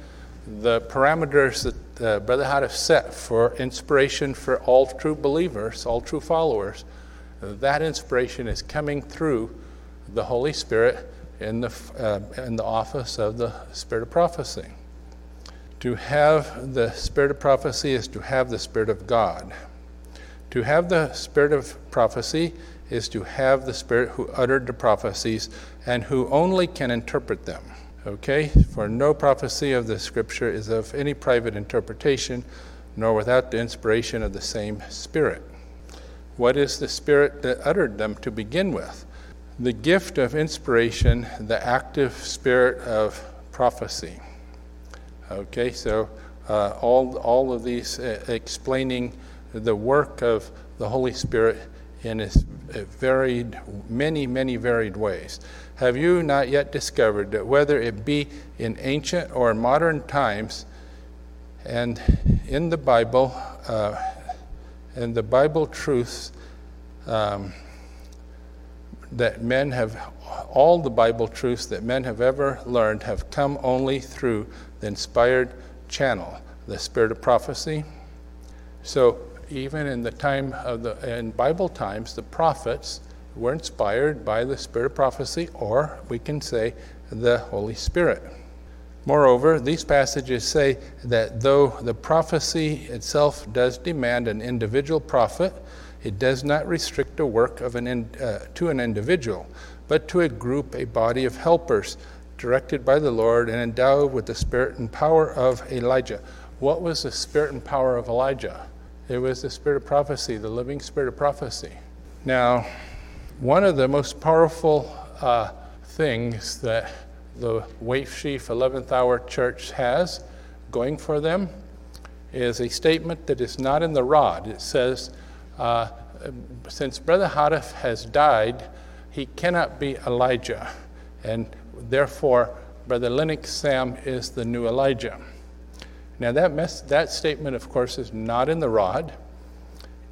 the parameters that uh, Brother Houteff set for inspiration for all true believers, all true followers, that inspiration is coming through the Holy Spirit in the, uh, in the office of the Spirit of prophecy. To have the Spirit of prophecy is to have the Spirit of God. To have the Spirit of prophecy is to have the Spirit who uttered the prophecies and who only can interpret them. Okay? For no prophecy of the Scripture is of any private interpretation, nor without the inspiration of the same Spirit. What is the Spirit that uttered them to begin with? The gift of inspiration, the active spirit of prophecy. Okay, so uh, all, all of these uh, explaining the work of the Holy Spirit in its varied, many, many varied ways have you not yet discovered that whether it be in ancient or modern times, and in the Bible, uh, and the Bible truths um, that men have, all the Bible truths that men have ever learned have come only through the inspired channel, the spirit of prophecy. So even in the time of the in Bible times, the prophets were inspired by the spirit of prophecy, or we can say the Holy Spirit. Moreover, these passages say that though the prophecy itself does demand an individual prophet, it does not restrict the work of an in, uh, to an individual, but to a group, a body of helpers, directed by the Lord and endowed with the spirit and power of Elijah. What was the spirit and power of Elijah? It was the spirit of prophecy, the living spirit of prophecy. Now, one of the most powerful uh, things that the Wave Sheaf 11th Hour Church has going for them is a statement that is not in the rod. It says, uh, Since Brother Houteff has died, he cannot be Elijah, and therefore, Brother Lennox Sam is the new Elijah. Now, that, mess, that statement, of course, is not in the rod,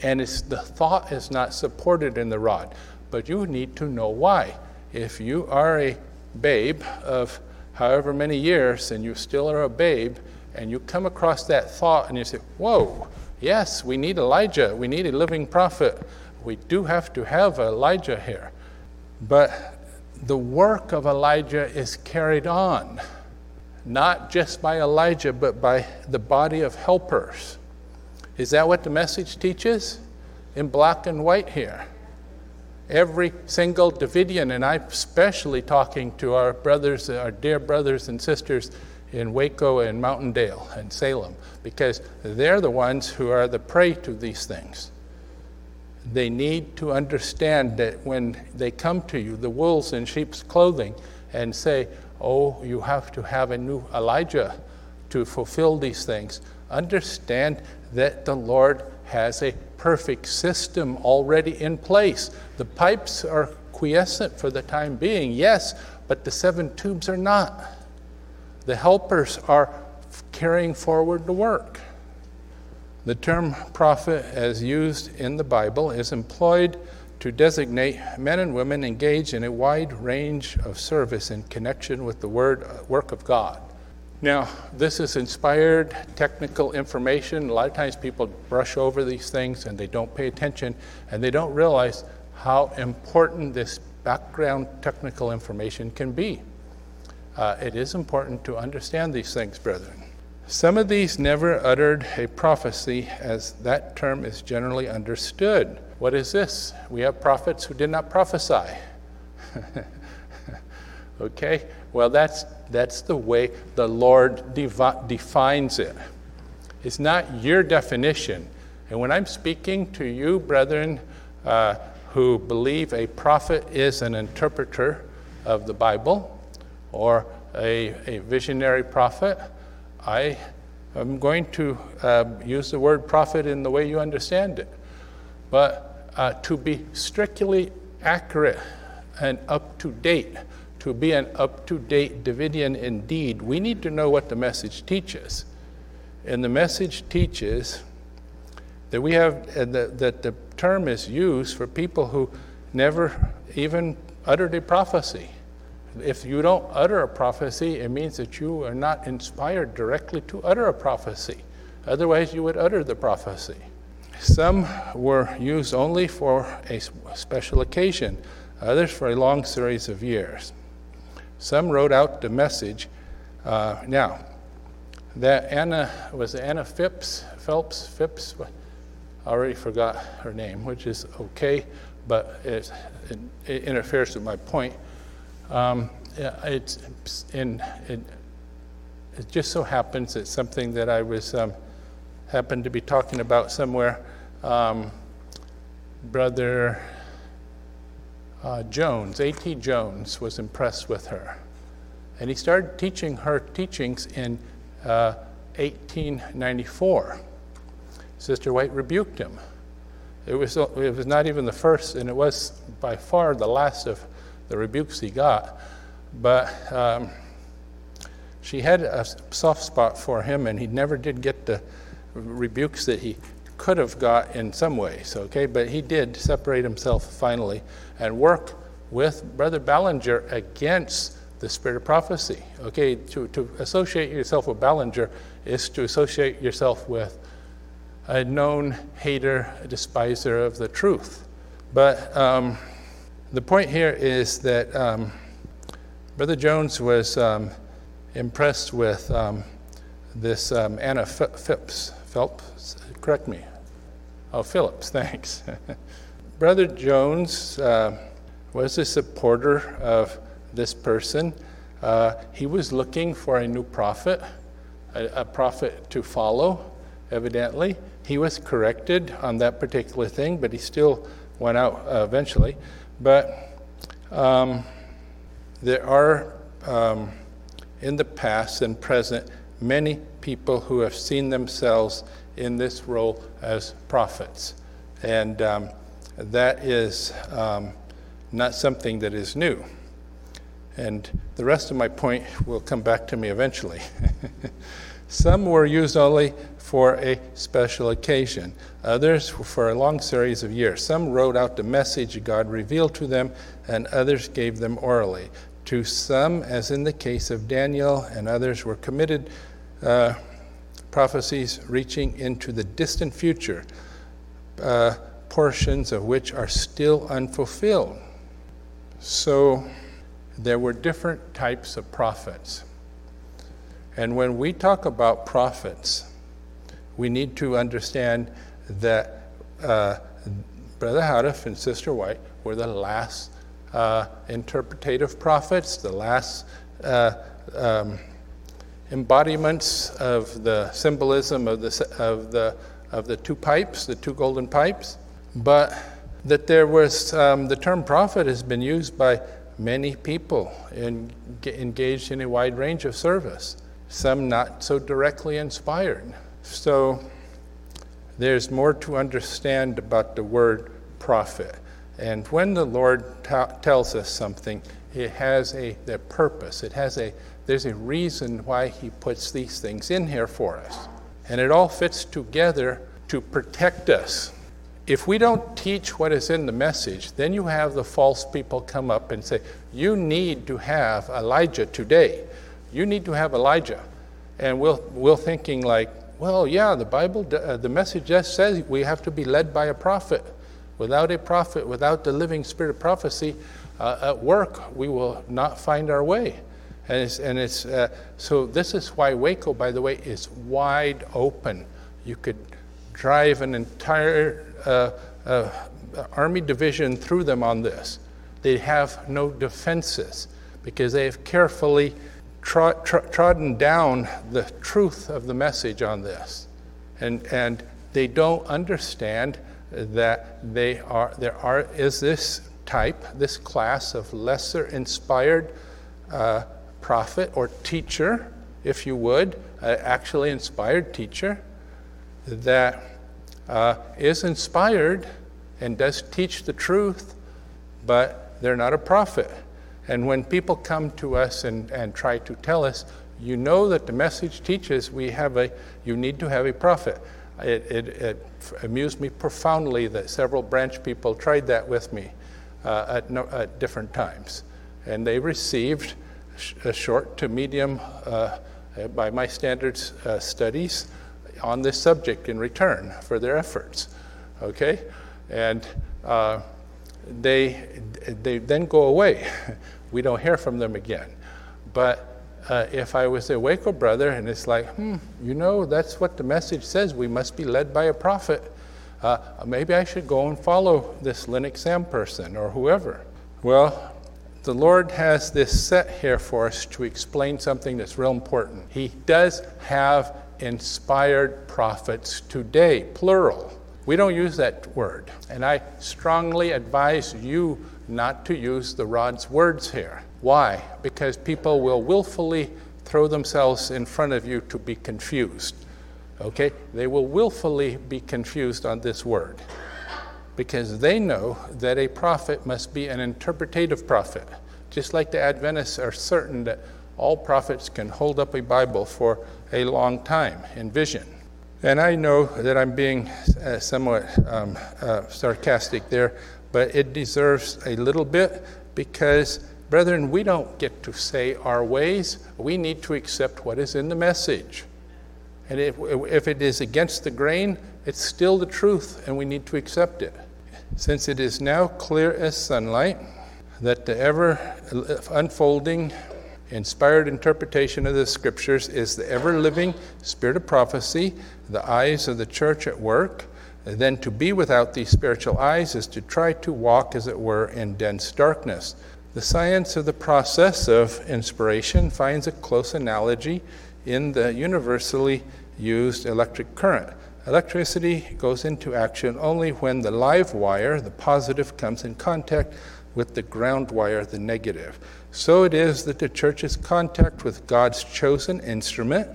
and the thought is not supported in the rod. But you need to know why. If you are a babe of however many years and you still are a babe, and you come across that thought and you say, Whoa, yes, we need Elijah. We need a living prophet. We do have to have Elijah here. But the work of Elijah is carried on not just by Elijah, but by the body of helpers. Is that what the message teaches? In black and white here. Every single Davidian, and I'm especially talking to our brothers, our dear brothers and sisters in Waco and Mountaindale and Salem, because they're the ones who are the prey to these things. They need to understand that when they come to you, the wolves in sheep's clothing, and say, oh, you have to have a new Elijah to fulfill these things. Understand that the Lord has a perfect system already in place. The pipes are quiescent for the time being, yes, but the seven tubes are not. The helpers are carrying forward the work. The term prophet, as used in the Bible, is employed to designate men and women engaged in a wide range of service in connection with the word, work of God. Now, this is inspired technical information. A lot of times people brush over these things and they don't pay attention and they don't realize how important this background technical information can be. Uh, it is important to understand these things, brethren. Some of these never uttered a prophecy, as that term is generally understood. What is this? We have prophets who did not prophesy. okay? Well, that's, that's the way the Lord devi- defines it. It's not your definition. And when I'm speaking to you, brethren, uh, who believe a prophet is an interpreter of the Bible or a, a visionary prophet, I am going to uh, use the word prophet in the way you understand it. But uh, to be strictly accurate and up to date, to be an up to date Davidian indeed, we need to know what the message teaches. And the message teaches that we have that the term is used for people who never even uttered a prophecy. If you don't utter a prophecy, it means that you are not inspired directly to utter a prophecy. Otherwise, you would utter the prophecy. Some were used only for a special occasion, others for a long series of years. Some wrote out the message. Uh, now, that Anna was Anna Phipps, Phelps, Phipps. I already forgot her name, which is okay, but it, it interferes with my point. Um, it's in, it, it, just so happens it's something that I was um, happened to be talking about somewhere. Um, Brother uh, Jones, A.T. Jones, was impressed with her. And he started teaching her teachings in uh, 1894. Sister White rebuked him. It was, it was not even the first, and it was by far the last of the rebukes he got. But um, she had a soft spot for him, and he never did get the rebukes that he could have got in some ways, okay? But he did separate himself finally and work with Brother Ballenger against the spirit of prophecy. Okay, to, to associate yourself with Ballenger is to associate yourself with a known hater, a despiser of the truth. But um, the point here is that um, Brother Jones was um, impressed with um, this um, Anna Phipps. Phelps, correct me. Oh, Phillips, thanks. Brother Jones uh, was a supporter of this person. Uh, he was looking for a new prophet, a, a prophet to follow, evidently. He was corrected on that particular thing, but he still went out uh, eventually. But um, there are, um, in the past and present, many people who have seen themselves in this role as prophets. And um, that is um, not something that is new. And the rest of my point will come back to me eventually. Some were used only for a special occasion, others for a long series of years. Some wrote out the message God revealed to them, and others gave them orally. To some, as in the case of Daniel, and others were committed uh, prophecies reaching into the distant future, uh, portions of which are still unfulfilled. So there were different types of prophets. And when we talk about prophets, we need to understand that uh, Brother Houteff and Sister White were the last uh, interpretative prophets, the last uh, um, embodiments of the symbolism of the, of, the, of the two pipes, the two golden pipes, but that there was um, the term prophet has been used by many people engaged in a wide range of service, some not so directly inspired. So there's more to understand about the word prophet. And when the Lord tells us something, it has a, a purpose. It has a there's a reason why he puts these things in here for us. And it all fits together to protect us. If we don't teach what is in the message, then you have the false people come up and say, You need to have Elijah today. You need to have Elijah. And we'll, we'll thinking, like, well, yeah, the Bible, uh, the message just says we have to be led by a prophet. Without a prophet, without the living spirit of prophecy uh, at work, we will not find our way. And it's, and it's uh, so this is why Waco, by the way, is wide open. You could drive an entire army division through them on this. They have no defenses because they have carefully trod, trod, trodden down the truth of the message on this. And, and they don't understand that they are, there are, is this type, this class of lesser inspired uh, prophet or teacher, if you would, uh, actually inspired teacher, that uh, is inspired and does teach the truth, but they're not a prophet. And when people come to us and, and try to tell us, you know that the message teaches we have a, you need to have a prophet. It, it, it amused me profoundly that several branch people tried that with me uh, at, no, at different times. And they received a short to medium, uh, by my standards, uh, studies on this subject in return for their efforts. Okay? And uh, they, they then go away. we don't hear from them again. But uh, if I was a Waco brother and it's like, hmm, you know, that's what the message says, we must be led by a prophet. Uh, maybe I should go and follow this Lennox Sam person or whoever. Well, the Lord has this set here for us to explain something that's real important. He does have inspired prophets today, plural. We don't use that word. And I strongly advise you not to use the rod's words here. Why? Because people will willfully throw themselves in front of you to be confused. Okay? They will willfully be confused on this word because they know that a prophet must be an interpretative prophet. Just like the Adventists are certain that all prophets can hold up a Bible for a long time in vision. And I know that I'm being uh, somewhat um, uh, sarcastic there, but it deserves a little bit because, brethren, we don't get to say our ways. We need to accept what is in the message. And if, if it is against the grain, it's still the truth, and we need to accept it. Since it is now clear as sunlight that the ever unfolding, inspired interpretation of the scriptures is the ever living spirit of prophecy, the eyes of the church at work, then to be without these spiritual eyes is to try to walk, as it were, in dense darkness. The science of the process of inspiration finds a close analogy in the universally used electric current. Electricity goes into action only when the live wire, the positive, comes in contact with the ground wire, the negative. So it is that the church's contact with God's chosen instrument,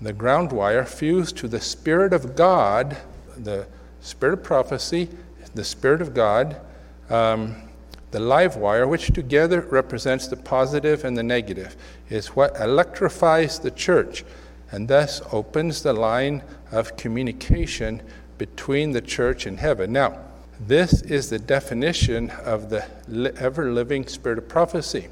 the ground wire, fused to the Spirit of God, the Spirit of prophecy, the Spirit of God, um, the live wire, which together represents the positive and the negative, is what electrifies the church and thus opens the line of communication between the church and heaven. Now, this is the definition of the ever living spirit of prophecy.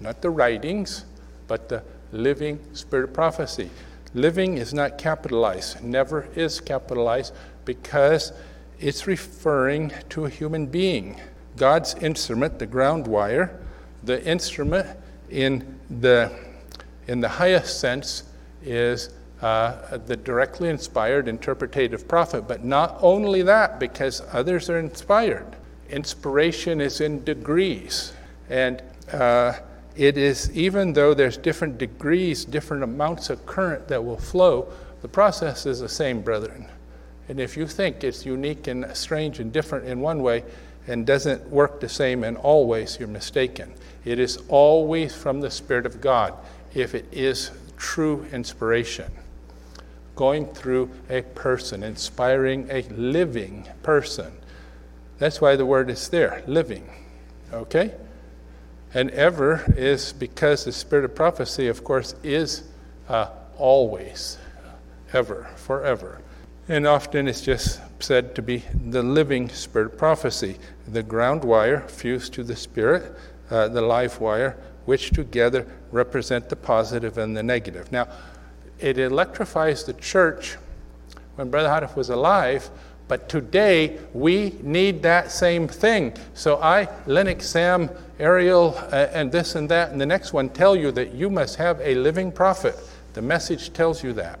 Not the writings, but the living spirit prophecy. Living is not capitalized, never is capitalized, because it's referring to a human being. God's instrument, the ground wire, the instrument in the, in the highest sense is uh, the directly inspired interpretative prophet. But not only that, because others are inspired. Inspiration is in degrees. And uh, it is, even though there's different degrees, different amounts of current that will flow, the process is the same, brethren. And if you think it's unique and strange and different in one way and doesn't work the same in all ways, you're mistaken. It is always from the Spirit of God if it is true inspiration. Going through a person, inspiring a living person. That's why the word is there, living. Okay? And ever is because the spirit of prophecy, of course, is uh, always, ever, forever. And often it's just said to be the living spirit of prophecy, the ground wire fused to the spirit, uh, the live wire which together represent the positive and the negative. Now, it electrifies the church when Brother Houteff was alive, but today we need that same thing. So I, Lennox, Sam, Ariel, uh, and this and that, and the next one tell you that you must have a living prophet. The message tells you that.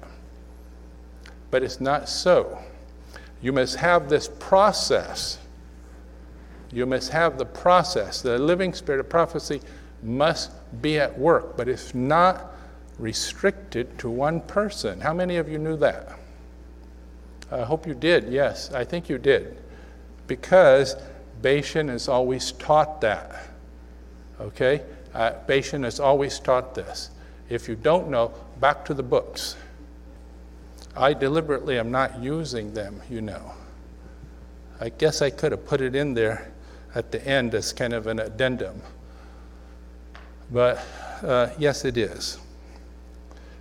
But it's not so. You must have this process. You must have the process. The living spirit of prophecy must be at work, but it's not restricted to one person. How many of you knew that? I hope you did. Yes, I think you did. Because Bashan has always taught that. Okay? Uh, has always taught this. If you don't know, back to the books. I deliberately am not using them, you know. I guess I could have put it in there at the end as kind of an addendum. But uh, yes, it is.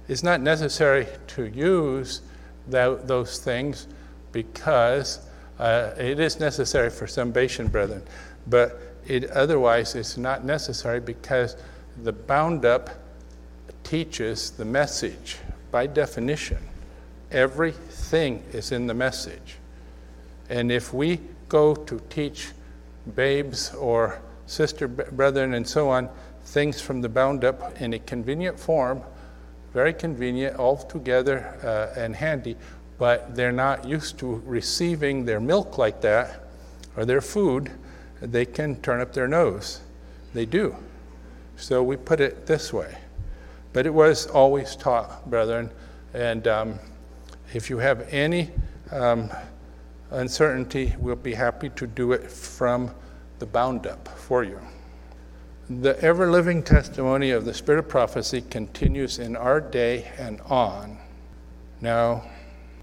It's not necessary to use that, those things because uh, it is necessary for some Bashan brethren, but it, otherwise it's not necessary because the bound up teaches the message by definition. Everything is in the message. And if we go to teach babes or sister brethren and so on, things from the bound up in a convenient form, very convenient, all together uh, and handy, but they're not used to receiving their milk like that or their food, they can turn up their nose. They do. So we put it this way. But it was always taught, brethren, and um, if you have any um, uncertainty, we'll be happy to do it from the bound up for you. The ever living testimony of the Spirit of prophecy continues in our day and on. Now,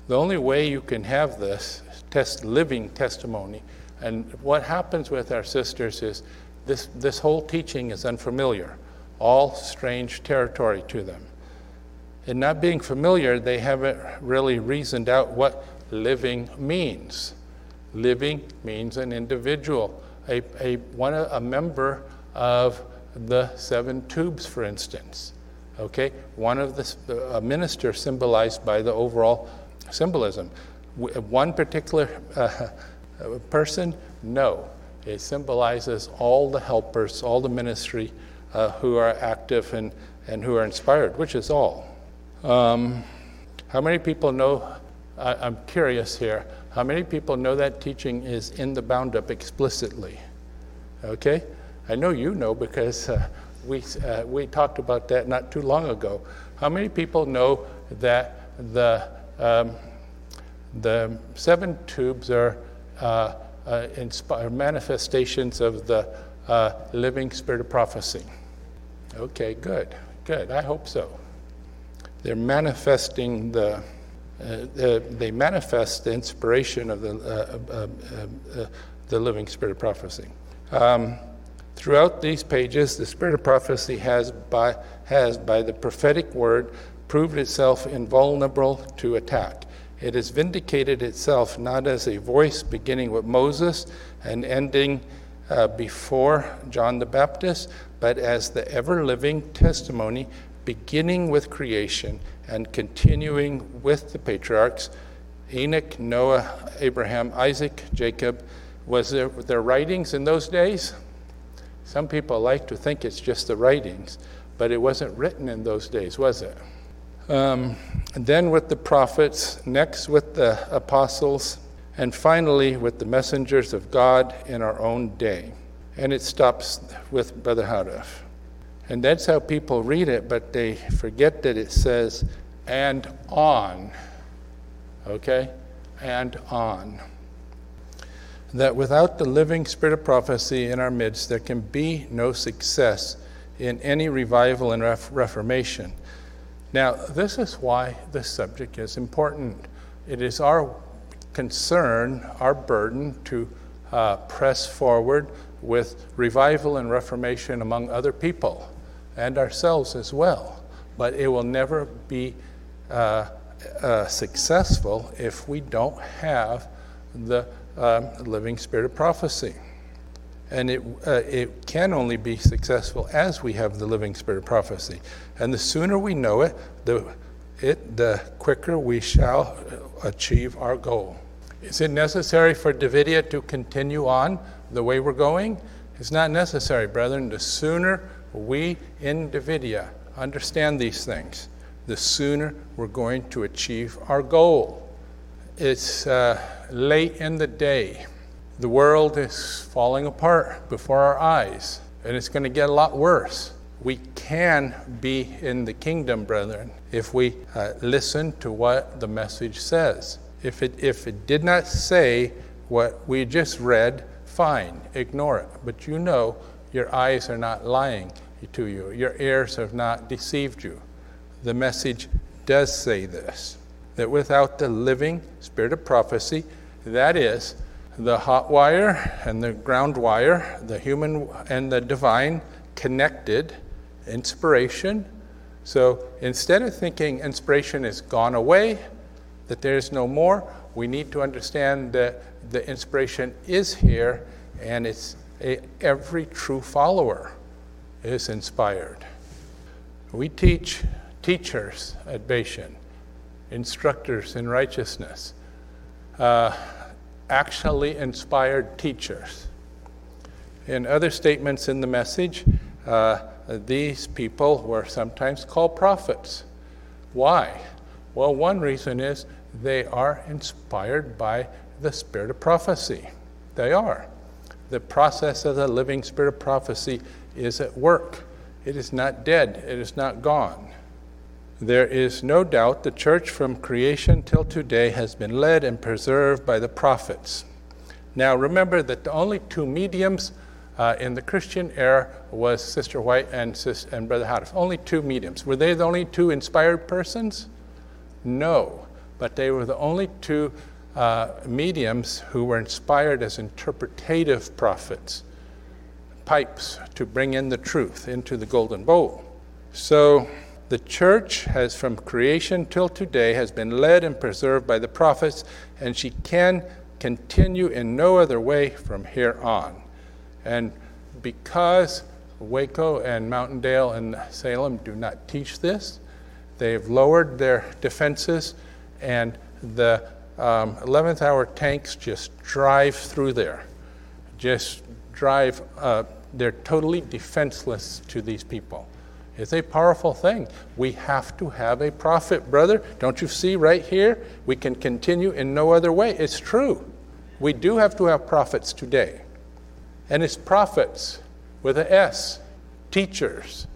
the only way you can have this test, living testimony, and what happens with our sisters is this, this whole teaching is unfamiliar, all strange territory to them. And not being familiar, they haven't really reasoned out what living means. Living means an individual, a, a, one, a member of the seven tubes, for instance. Okay? One of the, a minister symbolized by the overall symbolism. One particular uh, person, no. It symbolizes all the helpers, all the ministry uh, who are active and, and who are inspired, which is all. Um, how many people know? I, I'm curious here. How many people know that teaching is in the bound up explicitly? Okay? I know you know because uh, we, uh, we talked about that not too long ago. How many people know that the, um, the seven tubes are uh, uh, manifestations of the uh, living spirit of prophecy? Okay, good, good. I hope so. They're manifesting the, uh, they manifest the inspiration of the, the living spirit of prophecy. Um, Throughout these pages, the spirit of prophecy has by, has, by the prophetic word, proved itself invulnerable to attack. It has vindicated itself not as a voice beginning with Moses and ending uh, before John the Baptist, but as the ever living testimony beginning with creation and continuing with the patriarchs Enoch, Noah, Abraham, Isaac, Jacob. Was there their writings in those days? Some people like to think it's just the writings, but it wasn't written in those days, was it? Um, then with the prophets, next with the apostles, and finally with the messengers of God in our own day. And it stops with Brother Houteff. And that's how people read it, but they forget that it says, and on. Okay? And on that without the living spirit of prophecy in our midst, there can be no success in any revival and ref- reformation. Now, this is why this subject is important. It is our concern, our burden to uh, press forward with revival and reformation among other people and ourselves as well. But it will never be uh, uh, successful if we don't have the um, living spirit of prophecy. And it, uh, it can only be successful as we have the living spirit of prophecy. And the sooner we know it, the, it, the quicker we shall achieve our goal. Is it necessary for Davidia to continue on the way we're going? It's not necessary, brethren. The sooner we in Davidia understand these things, the sooner we're going to achieve our goal. It's uh, late in the day. The world is falling apart before our eyes, and it's going to get a lot worse. We can be in the kingdom, brethren, if we uh, listen to what the message says. If it, if it did not say what we just read, fine, ignore it. But you know your eyes are not lying to you, your ears have not deceived you. The message does say this that without the living spirit of prophecy, that is, the hot wire and the ground wire, the human and the divine connected inspiration. So instead of thinking inspiration is gone away, that there is no more, we need to understand that the inspiration is here and it's a, every true follower is inspired. We teach teachers at Bashan instructors in righteousness, uh, actually inspired teachers. In other statements in the message, uh, these people were sometimes called prophets. Why? Well, one reason is they are inspired by the spirit of prophecy. They are. The process of the living spirit of prophecy is at work. It is not dead, it is not gone. There is no doubt the church from creation till today has been led and preserved by the prophets. Now remember that the only two mediums uh, in the Christian era was Sister White and, Sis- and Brother Houteff. Only two mediums. Were they the only two inspired persons? No, but they were the only two uh, mediums who were inspired as interpretative prophets, pipes to bring in the truth into the golden bowl. So the church has, from creation till today, has been led and preserved by the prophets, and she can continue in no other way from here on. And because Waco and Mountaindale and Salem do not teach this. They've lowered their defenses, and the um, 11th hour tanks just drive through there. Just drive, uh, they're totally defenseless to these people. It's a powerful thing. We have to have a prophet, brother. Don't you see right here? We can continue in no other way. It's true. We do have to have prophets today. And it's prophets with a S, teachers.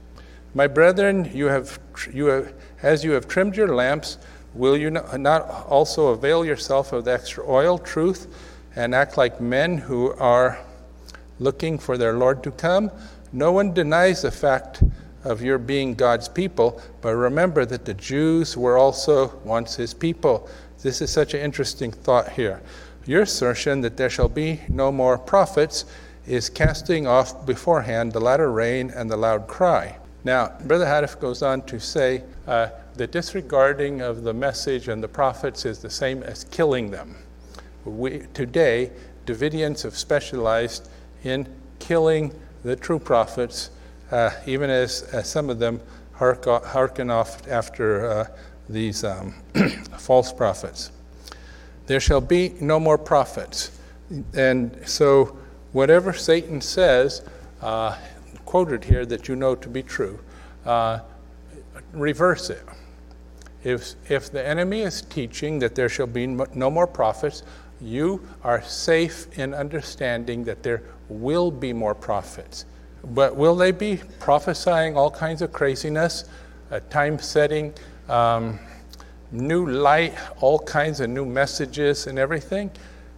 My brethren, you have, you have, as you have trimmed your lamps, will you not also avail yourself of the extra oil, truth, and act like men who are looking for their Lord to come? No one denies the fact of your being God's people, but remember that the Jews were also once his people. This is such an interesting thought here. Your assertion that there shall be no more prophets is casting off beforehand the latter rain and the loud cry. Now, Brother Houteff goes on to say uh, the disregarding of the message and the prophets is the same as killing them. We, today, Davidians have specialized in killing the true prophets uh, even as, as, some of them hearken off after uh, these um, false prophets. There shall be no more prophets. And so, whatever Satan says, uh, quoted here that you know to be true, uh, reverse it. If, if the enemy is teaching that there shall be no more prophets, you are safe in understanding that there will be more prophets. But will they be prophesying all kinds of craziness, time setting, um, new light, all kinds of new messages and everything?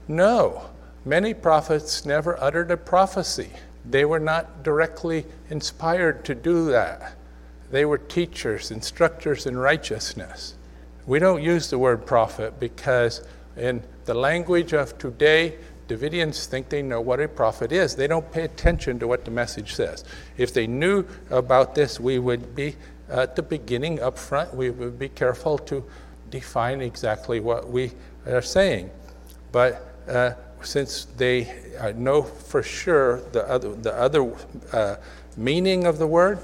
No. Many prophets never uttered a prophecy. They were not directly inspired to do that. They were teachers, instructors in righteousness. We don't use the word prophet because, in the language of today, Davidians think they know what a prophet is. They don't pay attention to what the message says. If they knew about this, we would be at the beginning up front, we would be careful to define exactly what we are saying. But uh, since they uh, know for sure the other, the other uh, meaning of the word,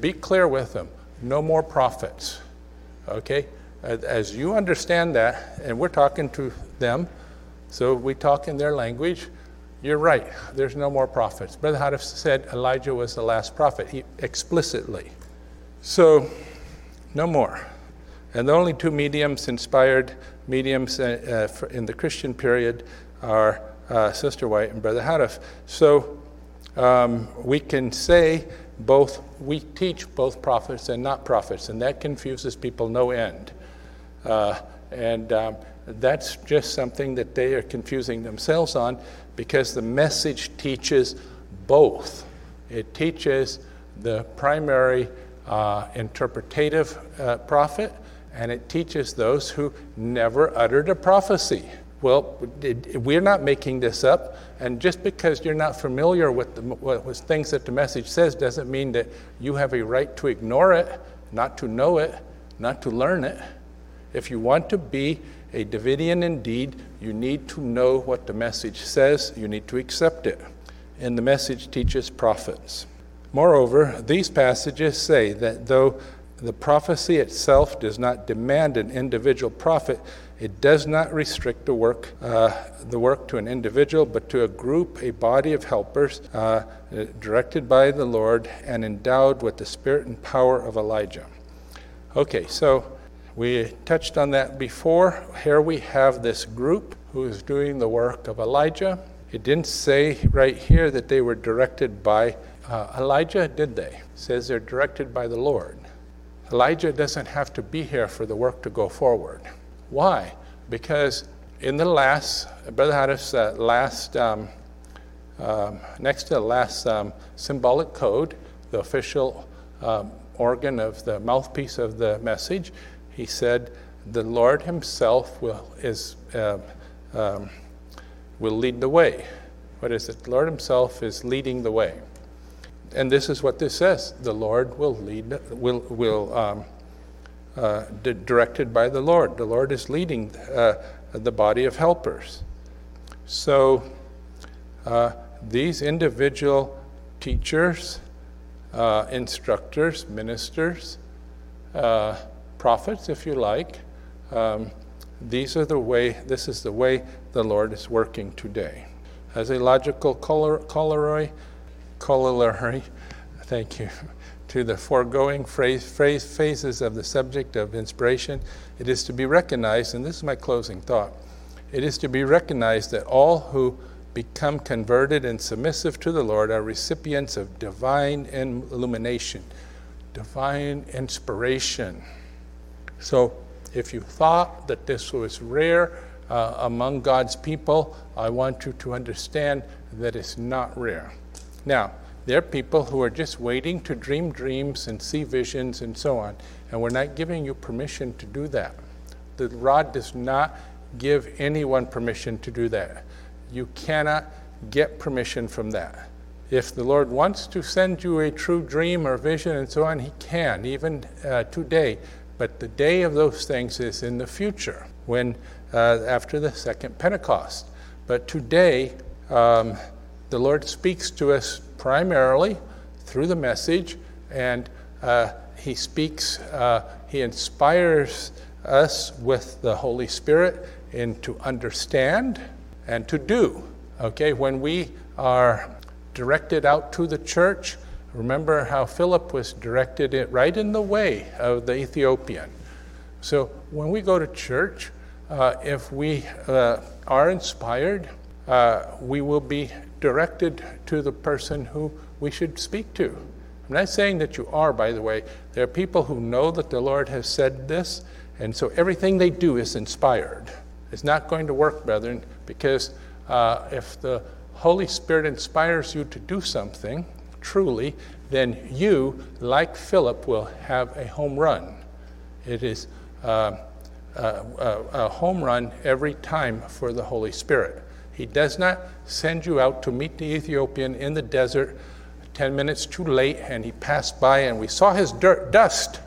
be clear with them. No more prophets. Okay? As you understand that, and we're talking to them, so we talk in their language. You're right, there's no more prophets. Brother Houteff said Elijah was the last prophet, he, explicitly. So, no more. And the only two mediums, inspired mediums uh, uh, in the Christian period, are uh, Sister White and Brother Houteff. So, um, we can say both, we teach both prophets and not prophets, and that confuses people no end. Uh, and um, that's just something that they are confusing themselves on because the message teaches both. It teaches the primary uh, interpretative uh, prophet, and it teaches those who never uttered a prophecy. Well, we're not making this up, and just because you're not familiar with, the, with things that the message says doesn't mean that you have a right to ignore it, not to know it, not to learn it. If you want to be a Davidian indeed, you need to know what the message says, you need to accept it. And the message teaches prophets. Moreover, these passages say that though the prophecy itself does not demand an individual prophet, it does not restrict the work, uh, the work to an individual, but to a group, a body of helpers, uh, directed by the Lord and endowed with the spirit and power of Elijah. Okay, so we touched on that before. Here we have this group who is doing the work of Elijah. It didn't say right here that they were directed by uh, Elijah, did they? It says they're directed by the Lord. Elijah doesn't have to be here for the work to go forward. Why? Because in the last, Brother Houteff's uh, last, um, um, next to the last um, symbolic code, the official um, organ of the mouthpiece of the message, he said, The Lord Himself will, is, uh, um, will lead the way. What is it? The Lord Himself is leading the way. And this is what this says the Lord will lead, will, will um, uh, directed by the Lord. The Lord is leading uh, the body of helpers. So uh, these individual teachers uh, instructors, ministers, uh, prophets, if you like. Um, these are the way, this is the way the Lord is working today. As a logical corollary, corollary, thank you, to the foregoing phrase, phrase, phases of the subject of inspiration, it is to be recognized, and this is my closing thought, it is to be recognized that all who become converted and submissive to the Lord are recipients of divine illumination, divine inspiration. So, if you thought that this was rare uh, among God's people, I want you to understand that it's not rare. Now, there are people who are just waiting to dream dreams and see visions and so on, and we're not giving you permission to do that. The rod does not give anyone permission to do that. You cannot get permission from that. If the Lord wants to send you a true dream or vision and so on, He can, even uh, today. But the day of those things is in the future, when uh, after the second Pentecost. But today, um, the Lord speaks to us primarily through the message, and uh, He speaks, uh, He inspires us with the Holy Spirit and to understand and to do. Okay, when we are directed out to the church, remember how Philip was directed it right in the way of the Ethiopian. So when we go to church, uh, if we uh, are inspired, uh, we will be directed to the person who we should speak to. I'm not saying that you are, by the way. There are people who know that the Lord has said this, and so everything they do is inspired. It's not going to work, brethren, because uh, if the Holy Spirit inspires you to do something, truly, then you, like Philip, will have a home run. It is uh, a, a, a home run every time for the Holy Spirit. He does not send you out to meet the Ethiopian in the desert 10 minutes too late, and he passed by and we saw his dirt, dust,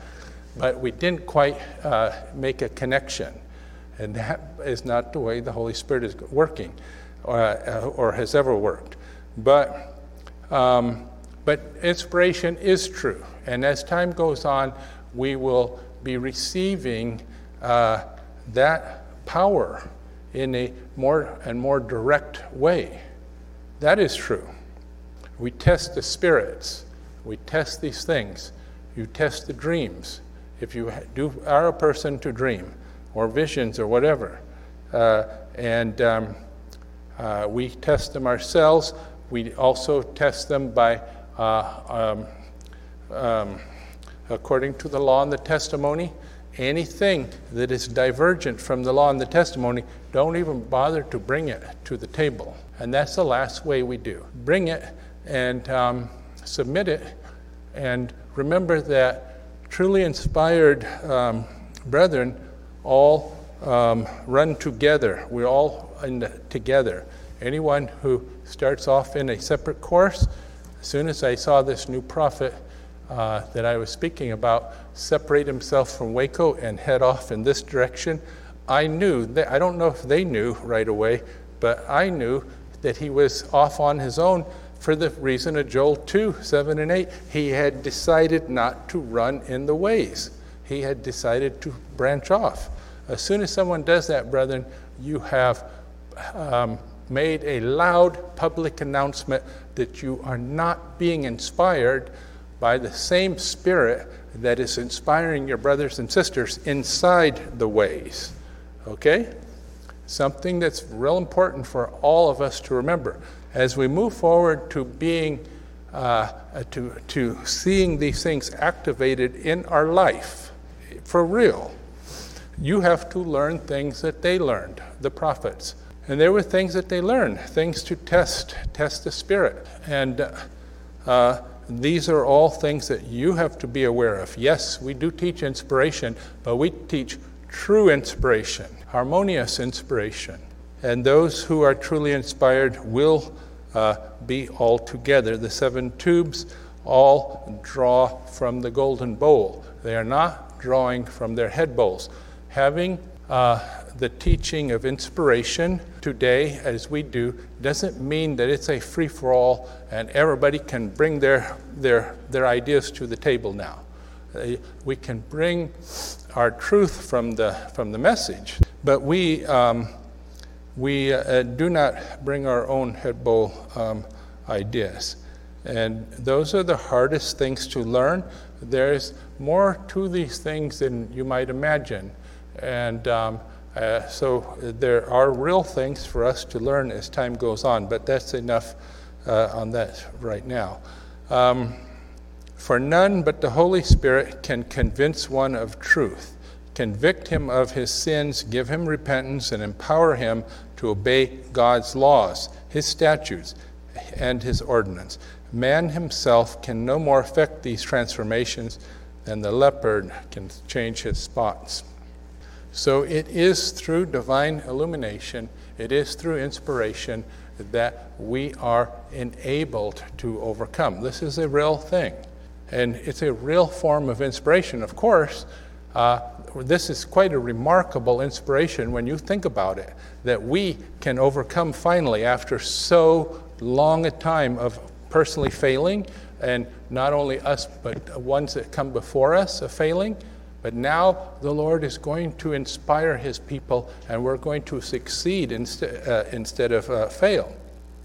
but we didn't quite uh, make a connection. And that is not the way the Holy Spirit is working or, uh, or has ever worked. But, um, but inspiration is true. And as time goes on, we will be receiving uh, that power in a more and more direct way. That is true. We test the spirits, we test these things. You test the dreams. If you do, are a person to dream, or visions or whatever. Uh, and um, uh, we test them ourselves. We also test them by, um, um, according to the law and the testimony, anything that is divergent from the law and the testimony, don't even bother to bring it to the table. And that's the last way we do. Bring it and um, submit it. And remember that truly inspired um, brethren all um, run together. We're all the, together. Anyone who starts off in a separate course, as soon as I saw this new prophet uh, that I was speaking about separate himself from Waco and head off in this direction, I knew that, I don't know if they knew right away, but I knew that he was off on his own for the reason of Joel 2 7 and 8. He had decided not to run in the ways, he had decided to branch off. As soon as someone does that, brethren, you have um, made a loud public announcement that you are not being inspired by the same spirit that is inspiring your brothers and sisters inside the ways. Okay? Something that's real important for all of us to remember. As we move forward to being, uh, to, to seeing these things activated in our life, for real, you have to learn things that they learned, the prophets. And there were things that they learned, things to test, test the spirit. And uh, these are all things that you have to be aware of. Yes, we do teach inspiration, but we teach true inspiration, harmonious inspiration. And those who are truly inspired will uh, be all together. The seven tubes all draw from the golden bowl, they are not drawing from their head bowls having uh, the teaching of inspiration today as we do doesn't mean that it's a free for all and everybody can bring their, their, their ideas to the table now. Uh, we can bring our truth from the, from the message, but we, um, we uh, do not bring our own head bowl um, ideas. And those are the hardest things to learn. There's more to these things than you might imagine. And um, uh, so there are real things for us to learn as time goes on, but that's enough uh, on that right now. Um, for none but the Holy Spirit can convince one of truth, convict him of his sins, give him repentance, and empower him to obey God's laws, his statutes, and his ordinance. Man himself can no more effect these transformations than the leopard can change his spots. So it is through divine illumination, it is through inspiration that we are enabled to overcome. This is a real thing. And it's a real form of inspiration. Of course, uh, this is quite a remarkable inspiration when you think about it that we can overcome finally after so long a time of personally failing, and not only us, but ones that come before us of failing. But now the Lord is going to inspire his people, and we're going to succeed inst- uh, instead of uh, fail.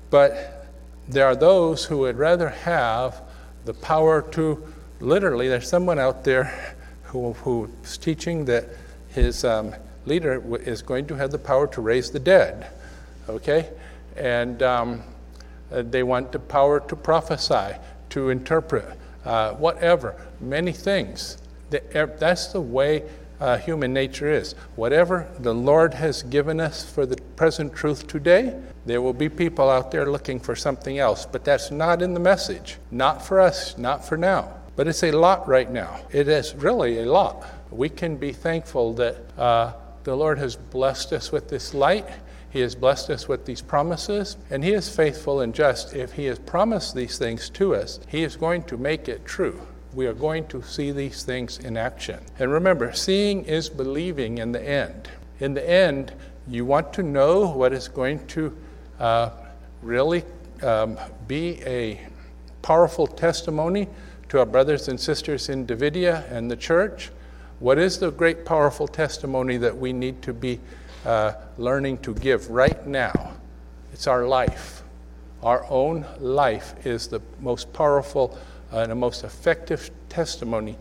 But there are those who would rather have the power to literally, there's someone out there who, who's teaching that his um, leader is going to have the power to raise the dead. Okay? And um, uh, they want the power to prophesy, to interpret, uh, whatever, many things. That's the way uh, human nature is. Whatever the Lord has given us for the present truth today, there will be people out there looking for something else, but that's not in the message. Not for us, not for now. But it's a lot right now. It is really a lot. We can be thankful that uh, the Lord has blessed us with this light. He has blessed us with these promises, and He is faithful and just. If He has promised these things to us, He is going to make it true we are going to see these things in action. And remember, seeing is believing in the end. In the end, you want to know what is going to uh, really um, be a powerful testimony to our brothers and sisters in Davidia and the church. What is the great, powerful testimony that we need to be uh, learning to give right now? It's our life. Our own life is the most powerful and the most effective testimony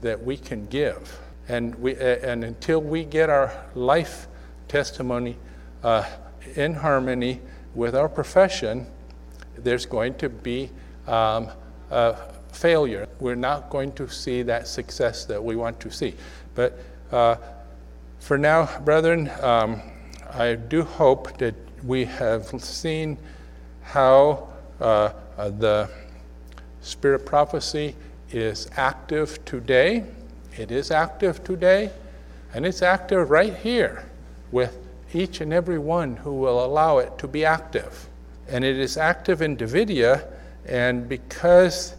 that we can give. And, we, and until we get our life testimony uh, in harmony with our profession, there's going to be um, failure. We're not going to see that success that we want to see. But uh, for now, brethren, um, I do hope that we have seen how uh, the Spirit prophecy is active today. It is active today, and it's active right here with each and every one who will allow it to be active. And it is active in Davidia, and because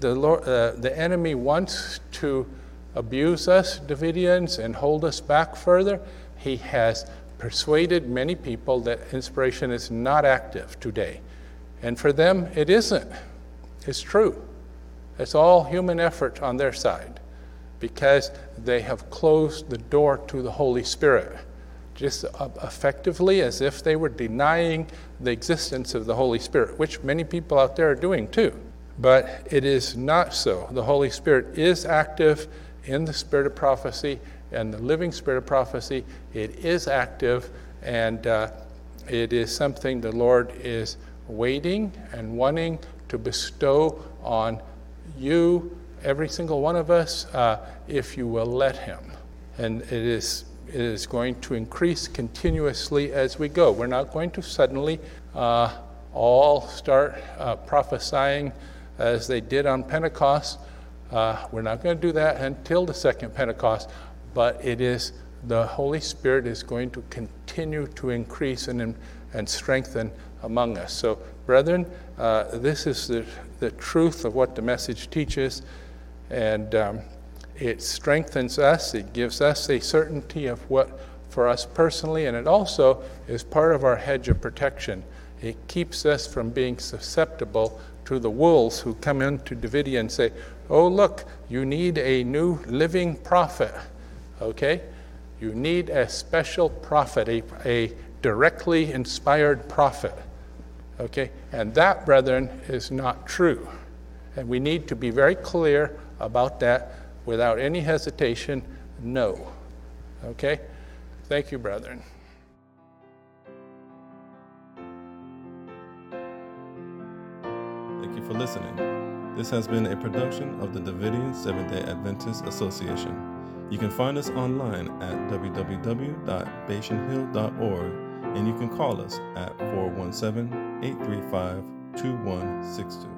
the, Lord, uh, the enemy wants to abuse us, Davidians, and hold us back further, he has persuaded many people that inspiration is not active today. And for them, it isn't. It's true. It's all human effort on their side because they have closed the door to the Holy Spirit, just effectively as if they were denying the existence of the Holy Spirit, which many people out there are doing too. But it is not so. The Holy Spirit is active in the spirit of prophecy and the living spirit of prophecy. It is active, and uh, it is something the Lord is waiting and wanting to bestow on you, every single one of us, uh, if you will let Him. And it is, it is going to increase continuously as we go. We're not going to suddenly uh, all start uh, prophesying as they did on Pentecost. Uh, we're not going to do that until the second Pentecost, but it is the Holy Spirit is going to continue to increase and, and strengthen among us. So, brethren, uh, this is the, the truth of what the message teaches. And um, it strengthens us, it gives us a certainty of what for us personally, and it also is part of our hedge of protection. It keeps us from being susceptible to the wolves who come into Davidia and say, Oh, look, you need a new living prophet. Okay? You need a special prophet, a, a directly inspired prophet. Okay? And that, brethren, is not true. And we need to be very clear about that without any hesitation no. Okay? Thank you, brethren. Thank you for listening. This has been a production of the Davidian Seventh day Adventist Association. You can find us online at www.bashanhill.org and you can call us at 417 835 2162.